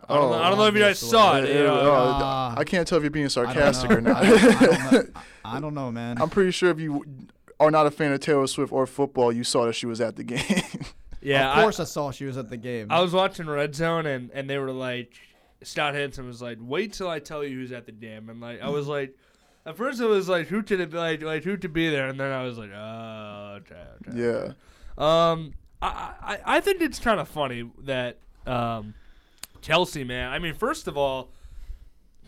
S2: I don't, know, I don't know if you guys saw it.
S4: Yeah,
S2: you know,
S4: oh,
S3: uh,
S4: I can't tell if you're being sarcastic or not.
S3: I don't, I don't know. I don't know, man.
S4: I'm pretty sure if you are not a fan of Taylor Swift or football, you saw that she was at the game.
S2: yeah,
S3: of course I, saw she was at the game.
S2: I was watching Red Zone and, and they were like, Scott Hanson was like, wait till I tell you who's at the game. And like, I was like, at first it was like, who could it be, like, like who to be there? And then I was like, oh, okay, okay.
S4: yeah.
S2: Um, I, I, I think it's kind of funny that, um, Kelce, man. I mean, first of all, it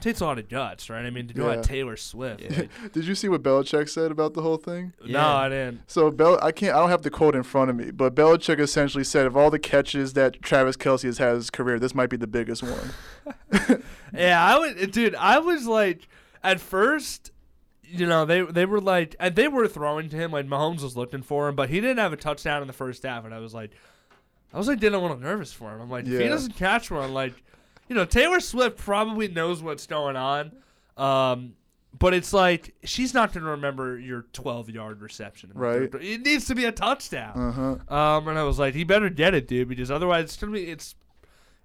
S2: takes a lot of guts, right? I mean, to go
S4: Yeah.
S2: at Taylor Swift. like-
S4: Did you see what Belichick said about the whole thing?
S2: No, I didn't.
S4: So Bel, I can't, I don't have the quote in front of me, but Belichick essentially said, of all the catches that Travis Kelce has had in his career, this might be the biggest one.
S2: Yeah, I would, dude. I was like, at first, you know, they they were like, and they were throwing to him like Mahomes was looking for him, but he didn't have a touchdown in the first half, and I was like, I was like getting a little nervous for him. I'm like, if he doesn't catch one, like, you know, Taylor Swift probably knows what's going on, um, but it's like she's not going to remember your 12 yard reception.
S4: Right.
S2: It needs to be a touchdown.
S4: Uh huh.
S2: Um, and I was like, he better get it, dude, because otherwise it's gonna be it's,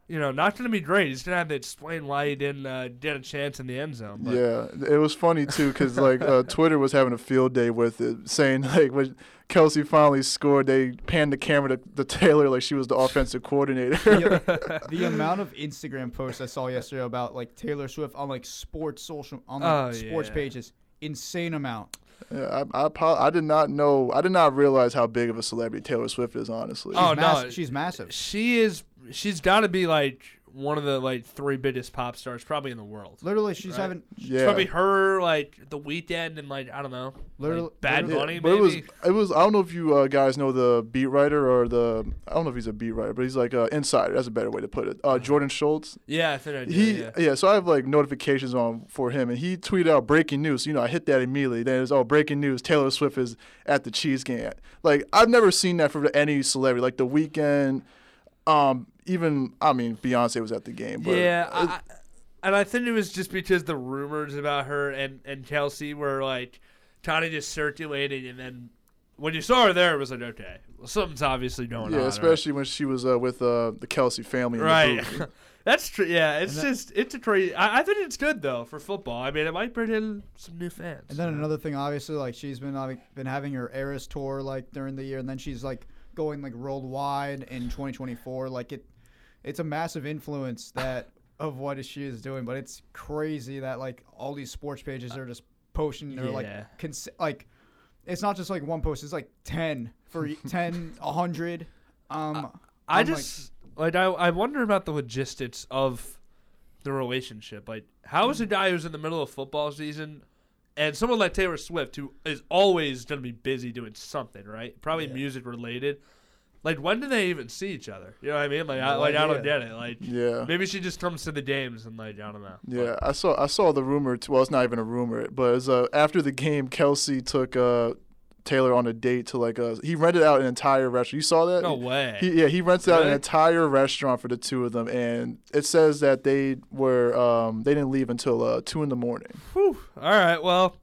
S2: you know, not gonna be great. He's gonna have to explain why he didn't uh, get a chance in the end zone. But
S4: Yeah, it was funny too because like uh, Twitter was having a field day with it, saying like when Kelce finally scored, they panned the camera to, to Taylor like she was the offensive coordinator.
S3: the, the amount of Instagram posts I saw yesterday about like Taylor Swift on like sports social on like
S2: Oh,
S3: sports
S2: yeah.
S3: pages, insane amount.
S4: Yeah, I, I, I did not know, I did not realize how big of a celebrity Taylor Swift is. Honestly,
S2: Oh,
S3: She's mass-
S2: no.
S3: she's massive.
S2: she is she's got to be like one of the like three biggest pop stars probably in the world.
S3: Literally, she's
S2: Right.
S3: having
S2: It's
S4: Yeah.
S2: probably her, like the Weeknd, and like I don't know,
S3: Literally-
S2: like, Bad
S3: literally-
S2: Bunny.
S4: but it was it was I don't know if you uh, guys know the beat writer or the I don't know if he's a beat writer, but he's like uh, insider. That's a better way to put it. Uh, Jordan Schultz.
S2: yeah, I think I do.
S4: He
S2: yeah.
S4: yeah. so I have like notifications on for him, and he tweeted out breaking news. You know, I hit that immediately. Then it's oh breaking news: Taylor Swift is at the Cheese game. Like I've never seen that for any celebrity. Like the weekend, um, even I mean Beyonce was at the game. But
S2: yeah, I, I- and I think it was just because the rumors about her and and Kelce were like kind of just circulating, and then when you saw her there, it was like okay, well, something's obviously going
S4: yeah,
S2: on.
S4: especially when she was uh, with uh, the Kelce family. In
S2: right.
S4: The booth.
S2: That's true. Yeah, it's just it's a crazy. I, I think it's good though for football. I mean, it might bring in some new fans.
S3: And then another thing, obviously, like she's been like, been having her Eras tour like during the year, and then she's like going like worldwide in 2024. Like it, it's a massive influence that of what she is doing. But it's crazy that like all these sports pages are just posting their
S2: Yeah.
S3: like cons- like it's not just like one post. It's like 10 for e- 10, 100. Um,
S2: I
S3: like-
S2: just like, I I wonder about the logistics of the relationship. Like, how is a guy who's in the middle of football season and someone like Taylor Swift who is always going to be busy doing something, right? Probably music related. Like, when do they even see each other? You know what I mean? Like, I,
S3: No
S2: like I don't get it. Like,
S4: Yeah.
S2: maybe she just comes to the games and like I don't know.
S4: Yeah, I saw I saw the rumor. Too, well, it's not even a rumor, but it's, uh, after the game, Kelce took uh, Taylor on a date to like a. He rented out an entire restaurant. You saw that?
S2: No way.
S4: He, yeah, he rented out an entire restaurant for the two of them, and it says that they were um, they didn't leave until uh, two in the morning.
S2: Whew. All right. Well,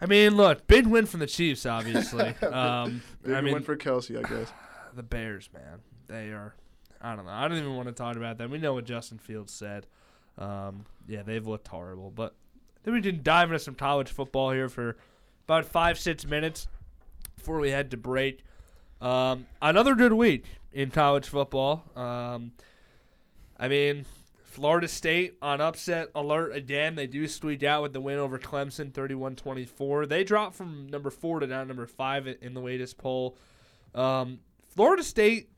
S2: I mean, look, big win from the Chiefs, obviously. um,
S4: Maybe
S2: I mean,
S4: went for Kelce, I guess.
S2: The Bears, man, they are. I don't know. I don't even want to talk about them. We know what Justin Fields said. Um, yeah, they've looked horrible. But then we can dive into some college football here for about five, six minutes before we head to break. Um, another good week in college football. Um, I mean, Florida State on upset alert again. They do squeak out with the win over Clemson 31 24. They dropped from number four to down number five in the latest poll. Um, Florida State,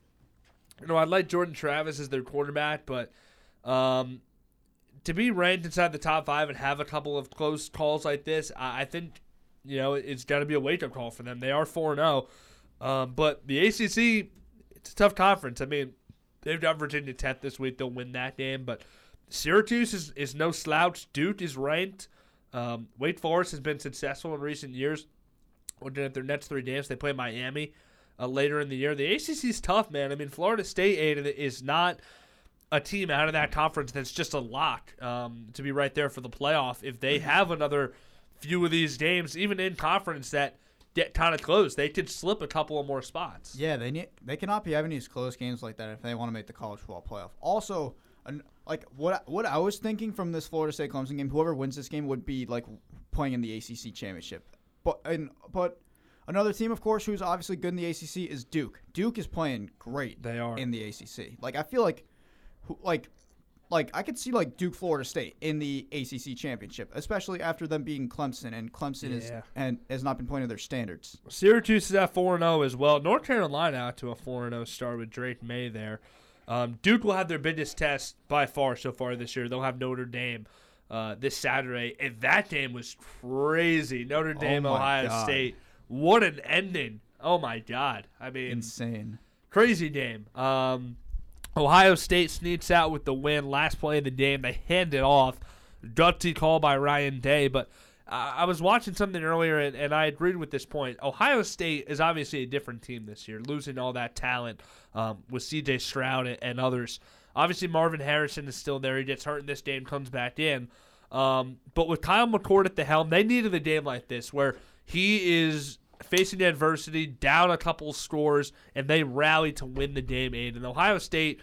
S2: you know, I like Jordan Travis as their quarterback, but um, to be ranked inside the top five and have a couple of close calls like this, I, I think, you know, it's got to be a wake up call for them. They are 4 0. Um, but the ACC, it's a tough conference. I mean, they've got Virginia Tech this week. They'll win that game. But Syracuse is, is no slouch. Duke is ranked. Um, Wake Forest has been successful in recent years. Looking at their next three games, they play Miami uh, later in the year. The ACC is tough, man. I mean, Florida State is not a team out of that conference that's just a lock um, to be right there for the playoff. If they have another few of these games, even in conference that get kind of close, they could slip a couple of more spots.
S3: Yeah, they need they cannot be having these close games like that if they want to make the college football playoff. Also, an, like what what I was thinking from this Florida State Clemson game, whoever wins this game would be like playing in the ACC championship. But and but another team, of course, who's obviously good in the ACC is Duke. Duke is playing great.
S2: They are.
S3: in the ACC. Like I feel like, like. Like I could see like Duke, Florida State in the ACC championship, especially after them being Clemson, and Clemson is and has not been playing to their standards.
S2: Syracuse is at 4 0 as well. North Carolina out to a 4 0 start with Drake Maye there. Um, Duke will have their biggest test by far so far this year. They'll have Notre Dame uh, this Saturday. And that game was crazy. Notre Dame,
S3: my
S2: Ohio
S3: God.
S2: State. What an ending. Oh, my God. I mean,
S3: Insane.
S2: crazy game. Um, Ohio State sneaks out with the win. Last play of the game, they hand it off. Gutsy call by Ryan Day, but uh, I was watching something earlier and, and I agreed with this point. Ohio State is obviously a different team this year, losing all that talent um, with C.J. Stroud and, and others. Obviously, Marvin Harrison is still there. He gets hurt in this game, comes back in. Um, but with Kyle McCord at the helm, they needed a game like this where he is facing adversity, down a couple scores, and they rally to win the game. Aidan Ohio State,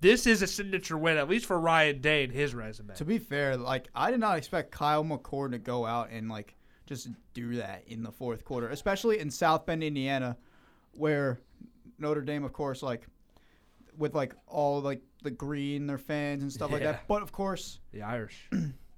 S2: this is a signature win, at least for Ryan Day and his resume.
S3: To be fair, like I did not expect Kyle McCord to go out and like just do that in the fourth quarter, especially in South Bend, Indiana, where Notre Dame, of course, like with like all like the green, their fans and stuff like that. But of course,
S2: The Irish.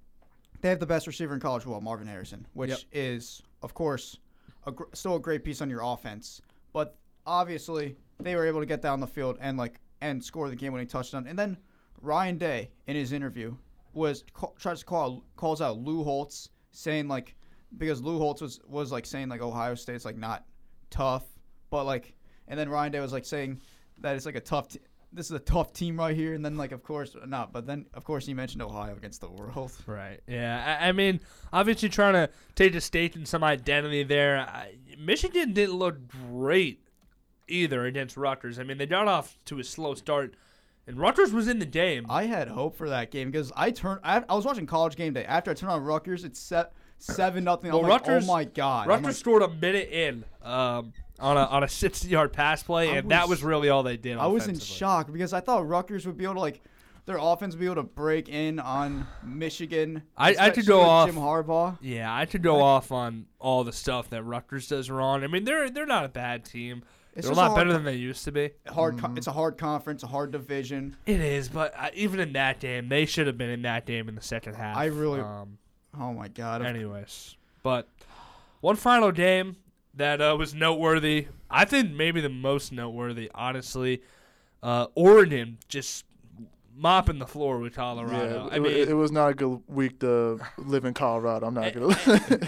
S3: they have the best receiver in college football, Marvin Harrison, which
S2: Yep.
S3: is, of course, a gr- still a great piece on your offense. But obviously, they were able to get down the field and like and score the game-winning touchdown. And then Ryan Day in his interview was tries to call calls out Lou Holtz, saying like because Lou Holtz was was like saying like Ohio State's like not tough, but like and then Ryan Day was like saying that it's like a tough. T- this is a tough team right here, and then like of course not, but then of course you mentioned Ohio against the world.
S2: Right. Yeah. I, I mean, obviously trying to take a stake in some identity there. I, Michigan didn't look great either against Rutgers. I mean, they got off to a slow start, and Rutgers was in the game.
S3: I had hope for that game because I turned. I, I was watching College Game Day. After I turned on Rutgers, it's set seven nothing.
S2: Well,
S3: I'm like,
S2: Rutgers-
S3: oh my god!
S2: Rutgers
S3: like,
S2: scored a minute in um, on a on a 60 yard pass play,
S3: I
S2: and that
S3: was-
S2: was really all they did.
S3: I was in shock because I thought Rutgers would be able to like their offense would be able to break in on Michigan.
S2: I- I could go
S3: especially with
S2: off-
S3: Jim Harbaugh.
S2: Yeah, I could go off on all the stuff that Rutgers does wrong. I mean, they're they're not a bad team.
S3: It's
S2: they're a
S3: just a
S2: lot
S3: hard
S2: better than they used to be.
S3: Hard.
S2: Mm-hmm.
S3: It's a hard conference, a hard division.
S2: It is, but uh, even in that game, they should have been in that game in the second half.
S3: I really-
S2: Um,
S3: Oh my god!
S2: anyways, but one final game that uh, was noteworthy. I think maybe the most noteworthy, honestly. Uh, Oregon just mopping the floor with Colorado.
S4: Yeah,
S2: I
S4: it,
S2: mean,
S4: it was not a good week to live in Colorado. I'm not gonna.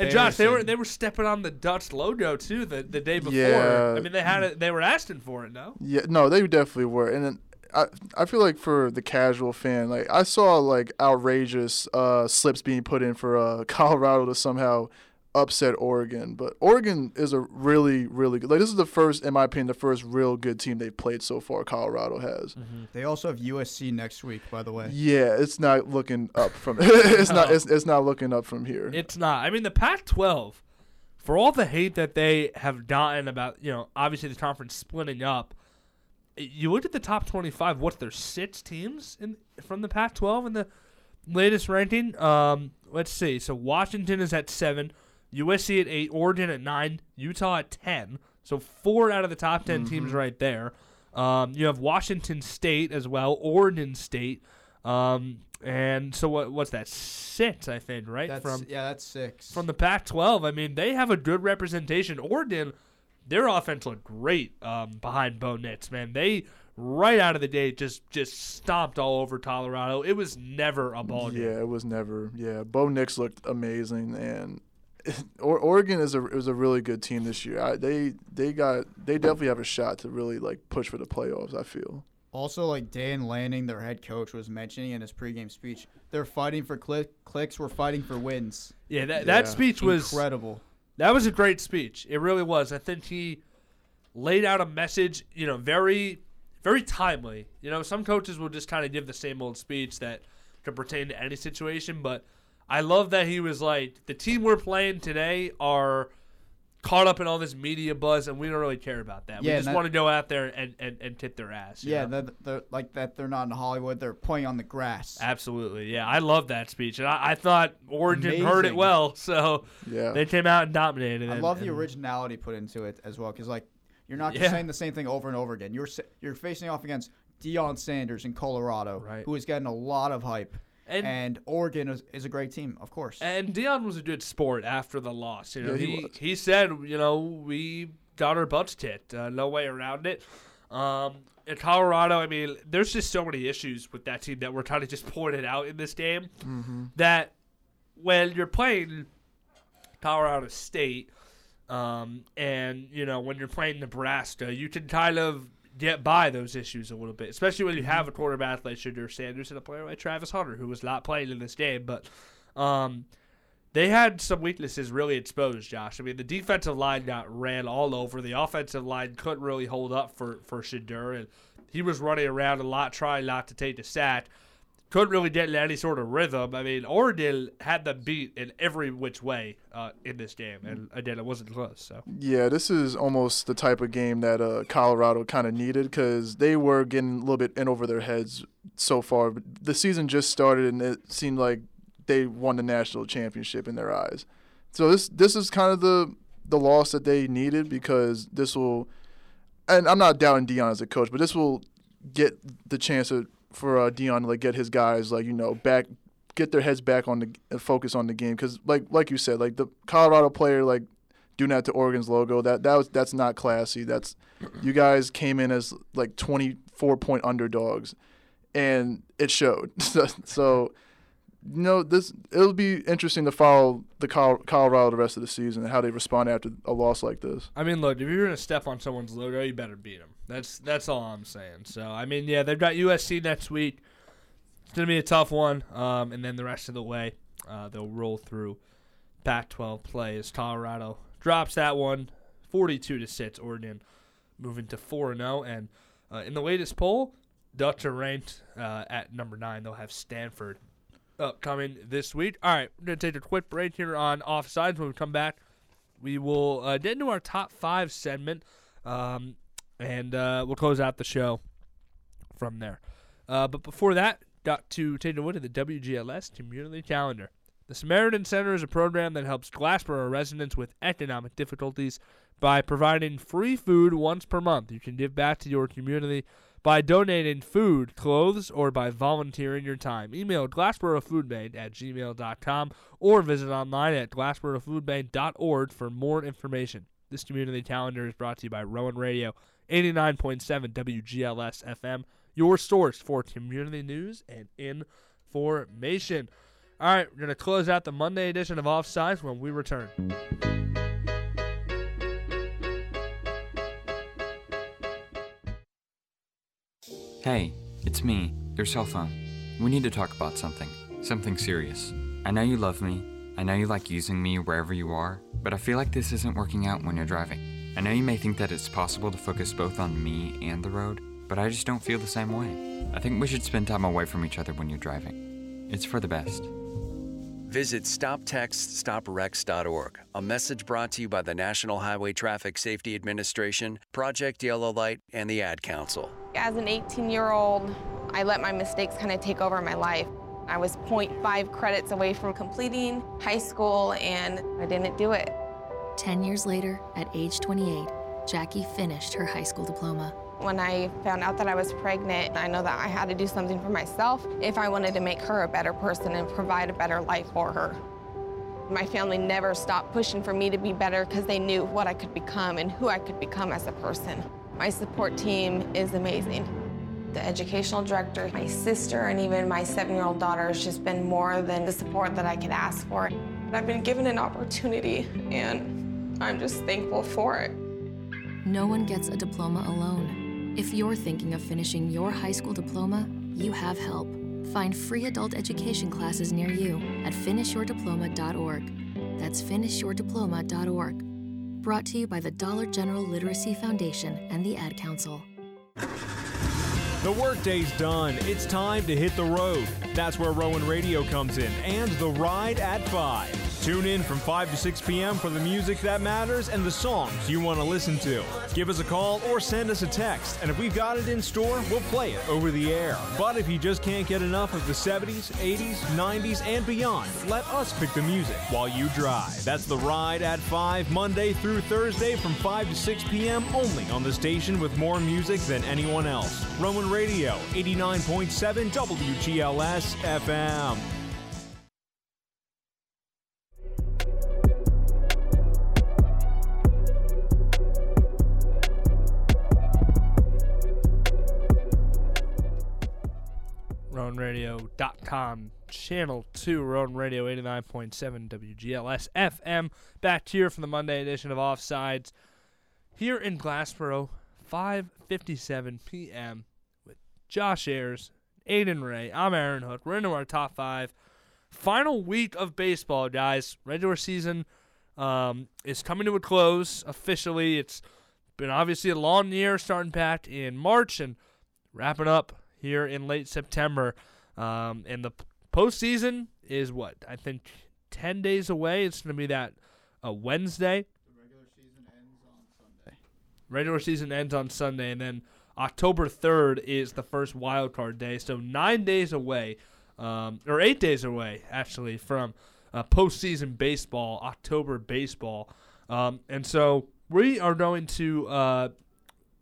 S2: and Josh, they were they were stepping on the Ducks logo too the, the day before.
S4: Yeah.
S2: I mean, they had it. They were asking for it. No.
S4: Yeah, no, they definitely were, and then I I feel like for the casual fan, like I saw like outrageous uh, slips being put in for uh, Colorado to somehow upset Oregon, but Oregon is a really really good. Like this is the first, in my opinion, the first real good team they've played so far. Colorado has.
S3: They also have USC next week, by the way.
S4: Yeah, it's not looking up from. it's not. It's, it's not looking up from here.
S2: It's not. I mean, the Pac-12, for all the hate that they have gotten about, you know, obviously the conference splitting up. You look at the top 25. What's there? Six teams in from the Pac-12 in the latest ranking. Um, let's see. So Washington is at seven, USC at eight, Oregon at nine, Utah at ten. So four out of the top 10 teams right there. Um, you have Washington State as well, Oregon State, um, and so what? What's that? Six, I think, right?
S3: That's
S2: from
S3: yeah, that's six.
S2: from the Pac-12. I mean, they have a good representation. Oregon, their offense looked great um, behind Bo Nix. Man, they right out of the gate just just stomped all over Colorado. It was never a ball game.
S4: Yeah, it was never. Yeah, Bo Nix looked amazing, and or- Oregon is a is a really good team this year. I, they they got they definitely have a shot to really like push for the playoffs. I feel.
S3: Also, like Dan Lanning, their head coach, was mentioning in his pregame speech, they're fighting for click, clicks. We're fighting for wins.
S2: Yeah, that, that
S4: Yeah.
S2: speech was
S3: Incredible.
S2: That was a great speech. It really was. I think he laid out a message, you know, very, very timely. You know, some coaches will just kind of give the same old speech that can pertain to any situation, but I love that he was like, the team we're playing today are caught up in all this media buzz, and we don't really care about that.
S3: Yeah,
S2: we just
S3: that-
S2: want to go out there and, and, and tip their ass. you
S3: Yeah,
S2: know?
S3: they're, they're like that. They're not in Hollywood. They're playing on the grass.
S2: Absolutely. Yeah, I love that speech. And I, I thought Oregon heard it well, so
S4: Yeah.
S2: they came out and dominated.
S3: I
S2: and-
S3: love the
S2: and-
S3: originality put into it as well, because like you're not just
S2: Yeah.
S3: saying the same thing over and over again. You're you're facing off against Deion Sanders in Colorado,
S2: Right.
S3: who is getting a lot of hype,
S2: And-
S3: and, Oregon is, is a great team, of course.
S2: And Deion was a good sport after the loss. You know,
S4: Yeah, he
S2: he,
S4: was.
S2: he said, you know, we got our butts kicked. Uh, no way around it. Um, in Colorado, I mean, there's just so many issues with that team that were kind of just pointed out in this game that when you're playing Colorado State, um, and you know when you're playing Nebraska, you can kind of get by those issues a little bit, especially when you have a quarterback like Shedeur Sanders and a player like Travis Hunter, who was not playing in this game, but. Um, they had some weaknesses really exposed, Josh. I mean, the defensive line got ran all over. The offensive line couldn't really hold up for for Shedeur, and he was running around a lot, trying not to take the sack. Couldn't really get in any sort of rhythm. I mean, Oregon had them beat in every which way uh, in this game, and again, it wasn't close. So
S4: Yeah, this is almost the type of game that uh, Colorado kind of needed because they were getting a little bit in over their heads so far. The season just started, and it seemed like they won the national championship in their eyes. So this this is kind of the the loss that they needed because this will, and I'm not doubting Deion as a coach, but this will get the chance to, for uh, Deion to like get his guys like you know back, get their heads back on the focus on the game because like like you said like the Colorado player like doing that to Oregon's logo that that was that's not classy. That's you guys came in as like 24 point underdogs and it showed. so you know, this it'll be interesting to follow the Col- Colorado the rest of the season and how they respond after a loss like this.
S2: I mean, look, if you're gonna step on someone's logo, you better beat them. That's that's all I'm saying. So I mean, yeah, they've got USC next week. It's gonna be a tough one, um, and then the rest of the way, uh, they'll roll through Pac-12 play as Colorado drops that one, 42 to six. Oregon moving to four and zero, and uh, in the latest poll, Ducks are ranked uh, at number nine. They'll have Stanford upcoming this week. All right, we're gonna take a quick break here on offsides. When we come back, we will uh, get into our top five segment, um, and uh, we'll close out the show from there. Uh, but before that, got to take a look at the WGLS community calendar. The Samaritan Center is a program that helps Glassboro residents with economic difficulties by providing free food once per month. You can give back to your community by donating food, clothes, or by volunteering your time. Email glassborofoodbank at gmail.com or visit online at glassborofoodbank.org for more information. This community calendar is brought to you by Rowan Radio, 89.7 WGLS FM, your source for community news and information. All right, we're going to close out the Monday edition of Offsides when we return.
S7: Hey, it's me, your cell phone. We need to talk about something. Something serious. I know you love me. I know you like using me wherever you are, but I feel like this isn't working out when you're driving. I know you may think that it's possible to focus both on me and the road, but I just don't feel the same way. I think we should spend time away from each other when you're driving. It's for the best.
S8: Visit StopTextStopWrecks.org, a message brought to you by the National Highway Traffic Safety Administration, Project Yellow Light, and the Ad Council.
S9: As an 18 year old, I let my mistakes kind of take over my life. I was 0.5 credits away from completing high school and I didn't do it.
S10: 10 years later, at age 28, Jackie finished her high school diploma.
S9: When I found out that I was pregnant, I know that I had to do something for myself if I wanted to make her a better person and provide a better life for her. My family never stopped pushing for me to be better because they knew what I could become and who I could become as a person. My support team is amazing. The educational director, my sister, and even my seven-year-old daughter has just been more than the support that I could ask for. I've been given an opportunity, and I'm just thankful for it.
S10: No one gets a diploma alone. If you're thinking of finishing your high school diploma, you have help. Find free adult education classes near you at finishyourdiploma.org. That's finishyourdiploma.org. Brought to you by the Dollar General Literacy Foundation and the Ad Council.
S11: The workday's done. It's time to hit the road. That's where Rowan Radio comes in and the ride at 5. Tune in from 5 to 6 p.m. for the music that matters and the songs you want to listen to. Give us a call or send us a text, and if we've got it in store, we'll play it over the air. But if you just can't get enough of the 70s, 80s, 90s, and beyond, let us pick the music while you drive. That's the ride at 5, Monday through Thursday from 5 to 6 p.m. only on the station with more music than anyone else. Rowan Radio, 89.7 WGLS FM.
S2: RowanRadio.com, Channel 2, Rowan Radio 89.7 WGLS FM. Back here for the Monday edition of Offsides. Here in Glassboro, 5.57 p.m. with Josh Ayers, Aidan Rea. I'm Aaron Hook. We're into our top five. Final week of baseball, guys. Regular season um, is coming to a close officially. It's been obviously a long year starting back in March and wrapping up here in late September. Um, and the postseason is what? I think 10 days away. It's going to be that uh, Wednesday. Regular season ends on Sunday. Regular season ends on Sunday, and then October 3rd is the first wild card day. So nine days away, um, or eight days away, actually, from uh, postseason baseball, October baseball. Um, and so we are going to uh,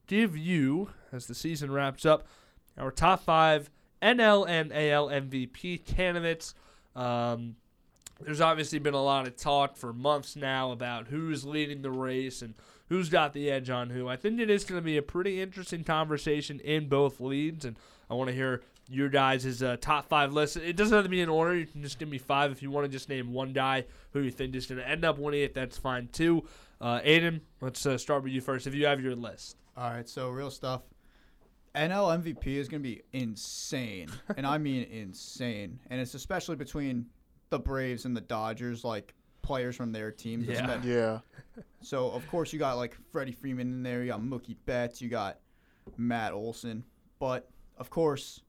S2: give you, as the season wraps up, our top five NL and AL MVP candidates. Um, there's obviously been a lot of talk for months now about who's leading the race and who's got the edge on who. I think it is going to be a pretty interesting conversation in both leads, and I want to hear your guys' uh, top five list. It doesn't have to be in order. You can just give me five if you want to just name one guy who you think is going to end up winning it. That's fine too. Uh, Aidan, let's uh, start with you first. If you have your list,
S3: All right, so real stuff. NL MVP is going to be insane, and I mean insane. And it's especially between the Braves and the Dodgers, like players from their teams.
S2: Yeah.
S3: Espe-
S4: Yeah.
S3: So of course you got like Freddie Freeman in there. You got Mookie Betts. You got Matt Olson. But of course,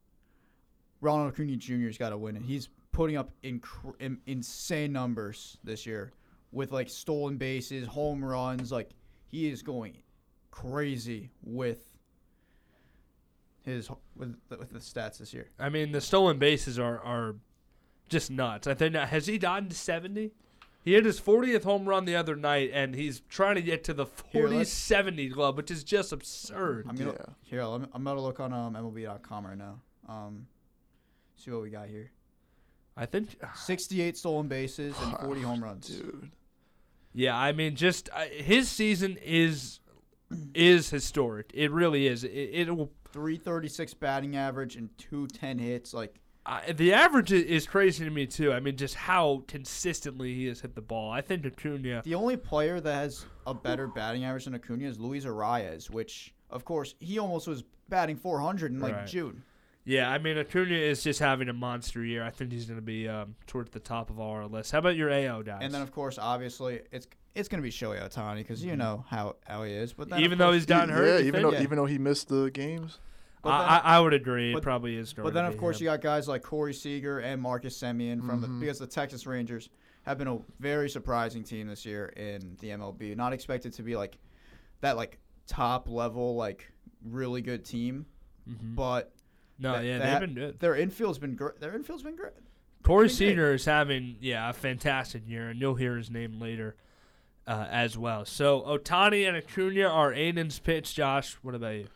S3: Ronald Acuna Jr.'s got to win it. He's putting up inc- in- insane numbers this year with like stolen bases, home runs. Like he is going crazy with his with the, with the stats this year.
S2: I mean the stolen bases are are just nuts. I think has he gotten to seventy? He hit his 40th home run the other night, and he's trying to get to the 40
S3: let's-
S2: 70 club, which is just absurd.
S3: I'm gonna
S4: Yeah.
S3: here. Let me, I'm gonna look on um, MLB.com right now. Um, see what we got here.
S2: I think
S3: 68 stolen bases and 40 home runs.
S4: Dude.
S2: Yeah, I mean, just uh, his season is is historic. It really is. It, it will.
S3: 336 batting average and 210 hits. Like
S2: the average is crazy to me too. I mean, just how consistently he has hit the ball. I think Acuna.
S3: the only player that has a better batting average than Acuna is Luis Arraez, which of course he almost was batting 400 in like
S2: Right.
S3: June.
S2: Yeah, I mean, Acuna is just having a monster year. I think he's going to be um, towards the top of our list. How about your AL guys?
S3: And then of course, obviously, it's it's gonna be Shohei Ohtani because you know how how he is. But then, of
S2: Even though
S3: course-
S2: he's gotten hurt,
S4: Yeah,
S2: you
S4: even though
S3: Yeah.
S4: even though he missed the games.
S3: but
S2: I,
S3: then-
S2: I, I would agree. it probably is going
S3: But then,
S2: to
S3: of
S2: be
S3: course,
S2: him.
S3: you got guys like Corey Seager and Marcus Semien from the because the Texas Rangers have been a very surprising team this year in the MLB. Not expected to be like that, like top level, like really good team,
S2: Mhm.
S3: but
S2: No,
S3: they-
S2: yeah,
S3: they
S2: they've
S3: ha-
S2: been good.
S3: Their infield's been great. Their infield's been great.
S2: Corey
S3: been great.
S2: Seager is having yeah a fantastic year, and you'll hear his name later uh, as well. So Ohtani and Acuna are Aidan's pitch. Josh, what about you?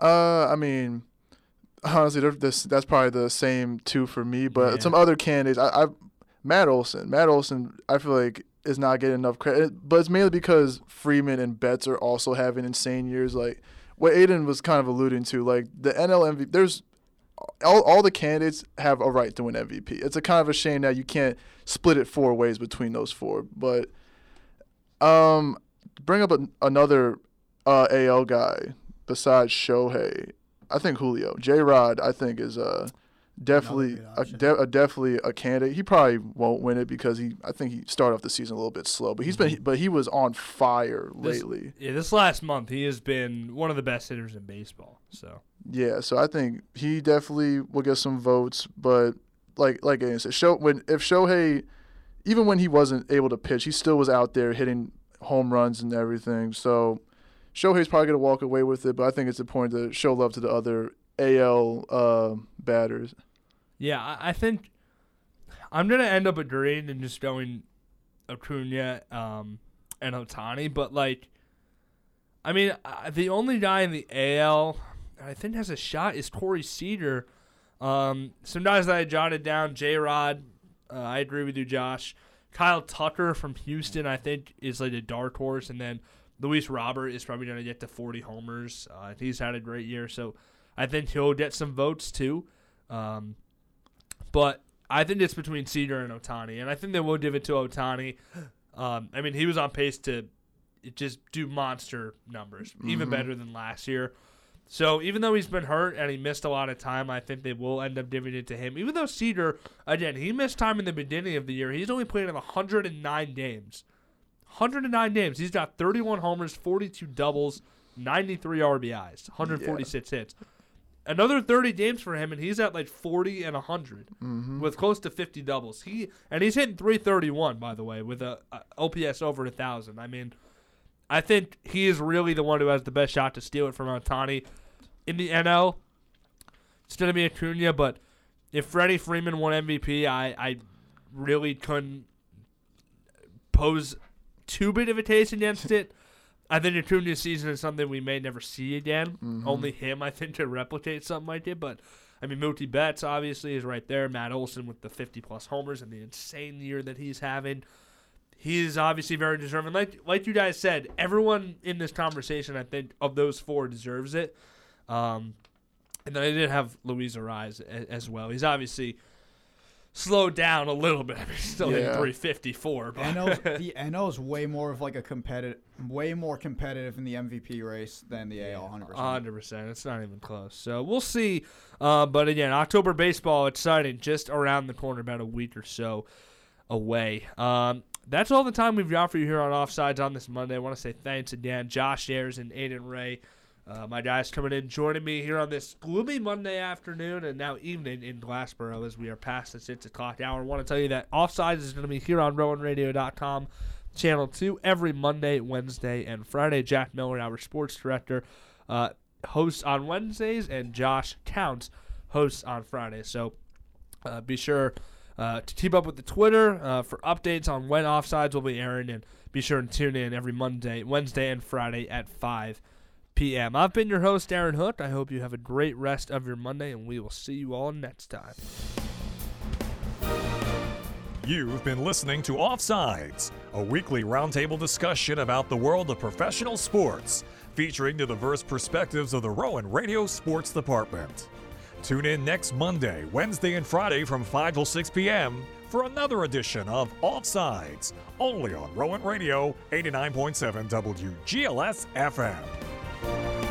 S4: Uh, I mean, honestly, this that's probably the same two for me. But
S2: Yeah.
S4: some other candidates, I, I Matt Olson, Matt Olson, I feel like is not getting enough credit. But it's mainly because Freeman and Betts are also having insane years. Like what Aiden was kind of alluding to, like the NL MVP. There's all, all the candidates have a right to win MVP. It's a kind of a shame that you can't split it four ways between those four. But um, bring up an, another uh, AL guy besides Shohei. I think Julio J Rod. I think is uh definitely a, de- a definitely a candidate. He probably won't win it because he. I think he started off the season a little bit slow, but he's been but he was on fire
S2: This-
S4: lately.
S2: Yeah, this last month he has been one of the best hitters in baseball. So
S4: Yeah, so I think he definitely will get some votes, but like like I said, show when if Shohei, even when he wasn't able to pitch, he still was out there hitting home runs and everything. So Shohei's probably gonna walk away with it, but I think it's important to show love to the other AL uh, batters.
S2: yeah, I, think I'm gonna end up agreeing and just going Acuna um, and Ohtani, but like, I mean, the only guy in the AL I think has a shot is Corey Seager. Um, some guys that I jotted down: J. Rod. Uh, I agree with you, Josh. Kyle Tucker from Houston, I think, is like a dark horse, and then Luis Robert is probably going to get to 40 homers. Uh, he's had a great year, so I think he'll get some votes too. Um, but I think it's between Seager and Ohtani, and I think they will give it to Ohtani. Um, I mean, he was on pace to just do monster numbers, even
S4: Mhm.
S2: better than last year. So even though he's been hurt and he missed a lot of time, I think they will end up giving it to him. Even though Seager, again, he missed time in the beginning of the year. He's only played in 109 games. 109 games. He's got 31 homers, 42 doubles, 93 RBIs, 146 hits. Another 30 games for him, and he's at like 40 and 100
S4: Mhm.
S2: with close to 50 doubles. He and he's hitting 331 by the way with a, a OPS over a thousand. I mean, I think he is really the one who has the best shot to steal it from Ohtani in the NL. It's gonna be Acuna, but if Freddie Freeman won MVP, I I really couldn't pose too big of a case against it. I think Acuna's season is something we may never see again.
S4: Mhm.
S2: Only him, I think, to replicate something like it. But I mean, Mookie Betts obviously is right there. Matt Olson with the 50 plus homers and the insane year that he's having. He's obviously very deserving. Like like you guys said, everyone in this conversation, I think, of those four deserves it. Um, And then I did have Luis Arraez a- as well. He's obviously slowed down a little bit. I mean, he's still hitting
S4: Yeah.
S2: 354. But
S3: NL's, the NO is way more of like a competitive, way more competitive in the MVP race than the AL 100%.
S2: hundred percent. It's not even close. So we'll see. Uh, but again, October baseball exciting, just around the corner, about a week or so away. Um, that's all the time we've got for you here on Offsides on this Monday. I want to say thanks again, Josh Ayers and Aidan Rea. Uh, my guys coming in, joining me here on this gloomy Monday afternoon and now evening in Glassboro as we are past the 6 o'clock hour. I want to tell you that Offsides is going to be here on RowanRadio.com, channel 2, every Monday, Wednesday, and Friday. Jack Miller, our sports director, uh, hosts on Wednesdays, and Josh Counts hosts on Fridays. So uh, be sure uh, to keep up with the Twitter uh, for updates on when offsides will be airing, and be sure to tune in every Monday, Wednesday, and Friday at 5 p.m. I've been your host, Aaron Hook. I hope you have a great rest of your Monday, and we will see you all next time.
S1: You've been listening to Offsides, a weekly roundtable discussion about the world of professional sports, featuring the diverse perspectives of the Rowan Radio Sports Department. Tune in next Monday, Wednesday, and Friday from 5 till 6 p.m. for another edition of Offsides, only on Rowan Radio 89.7 WGLS FM.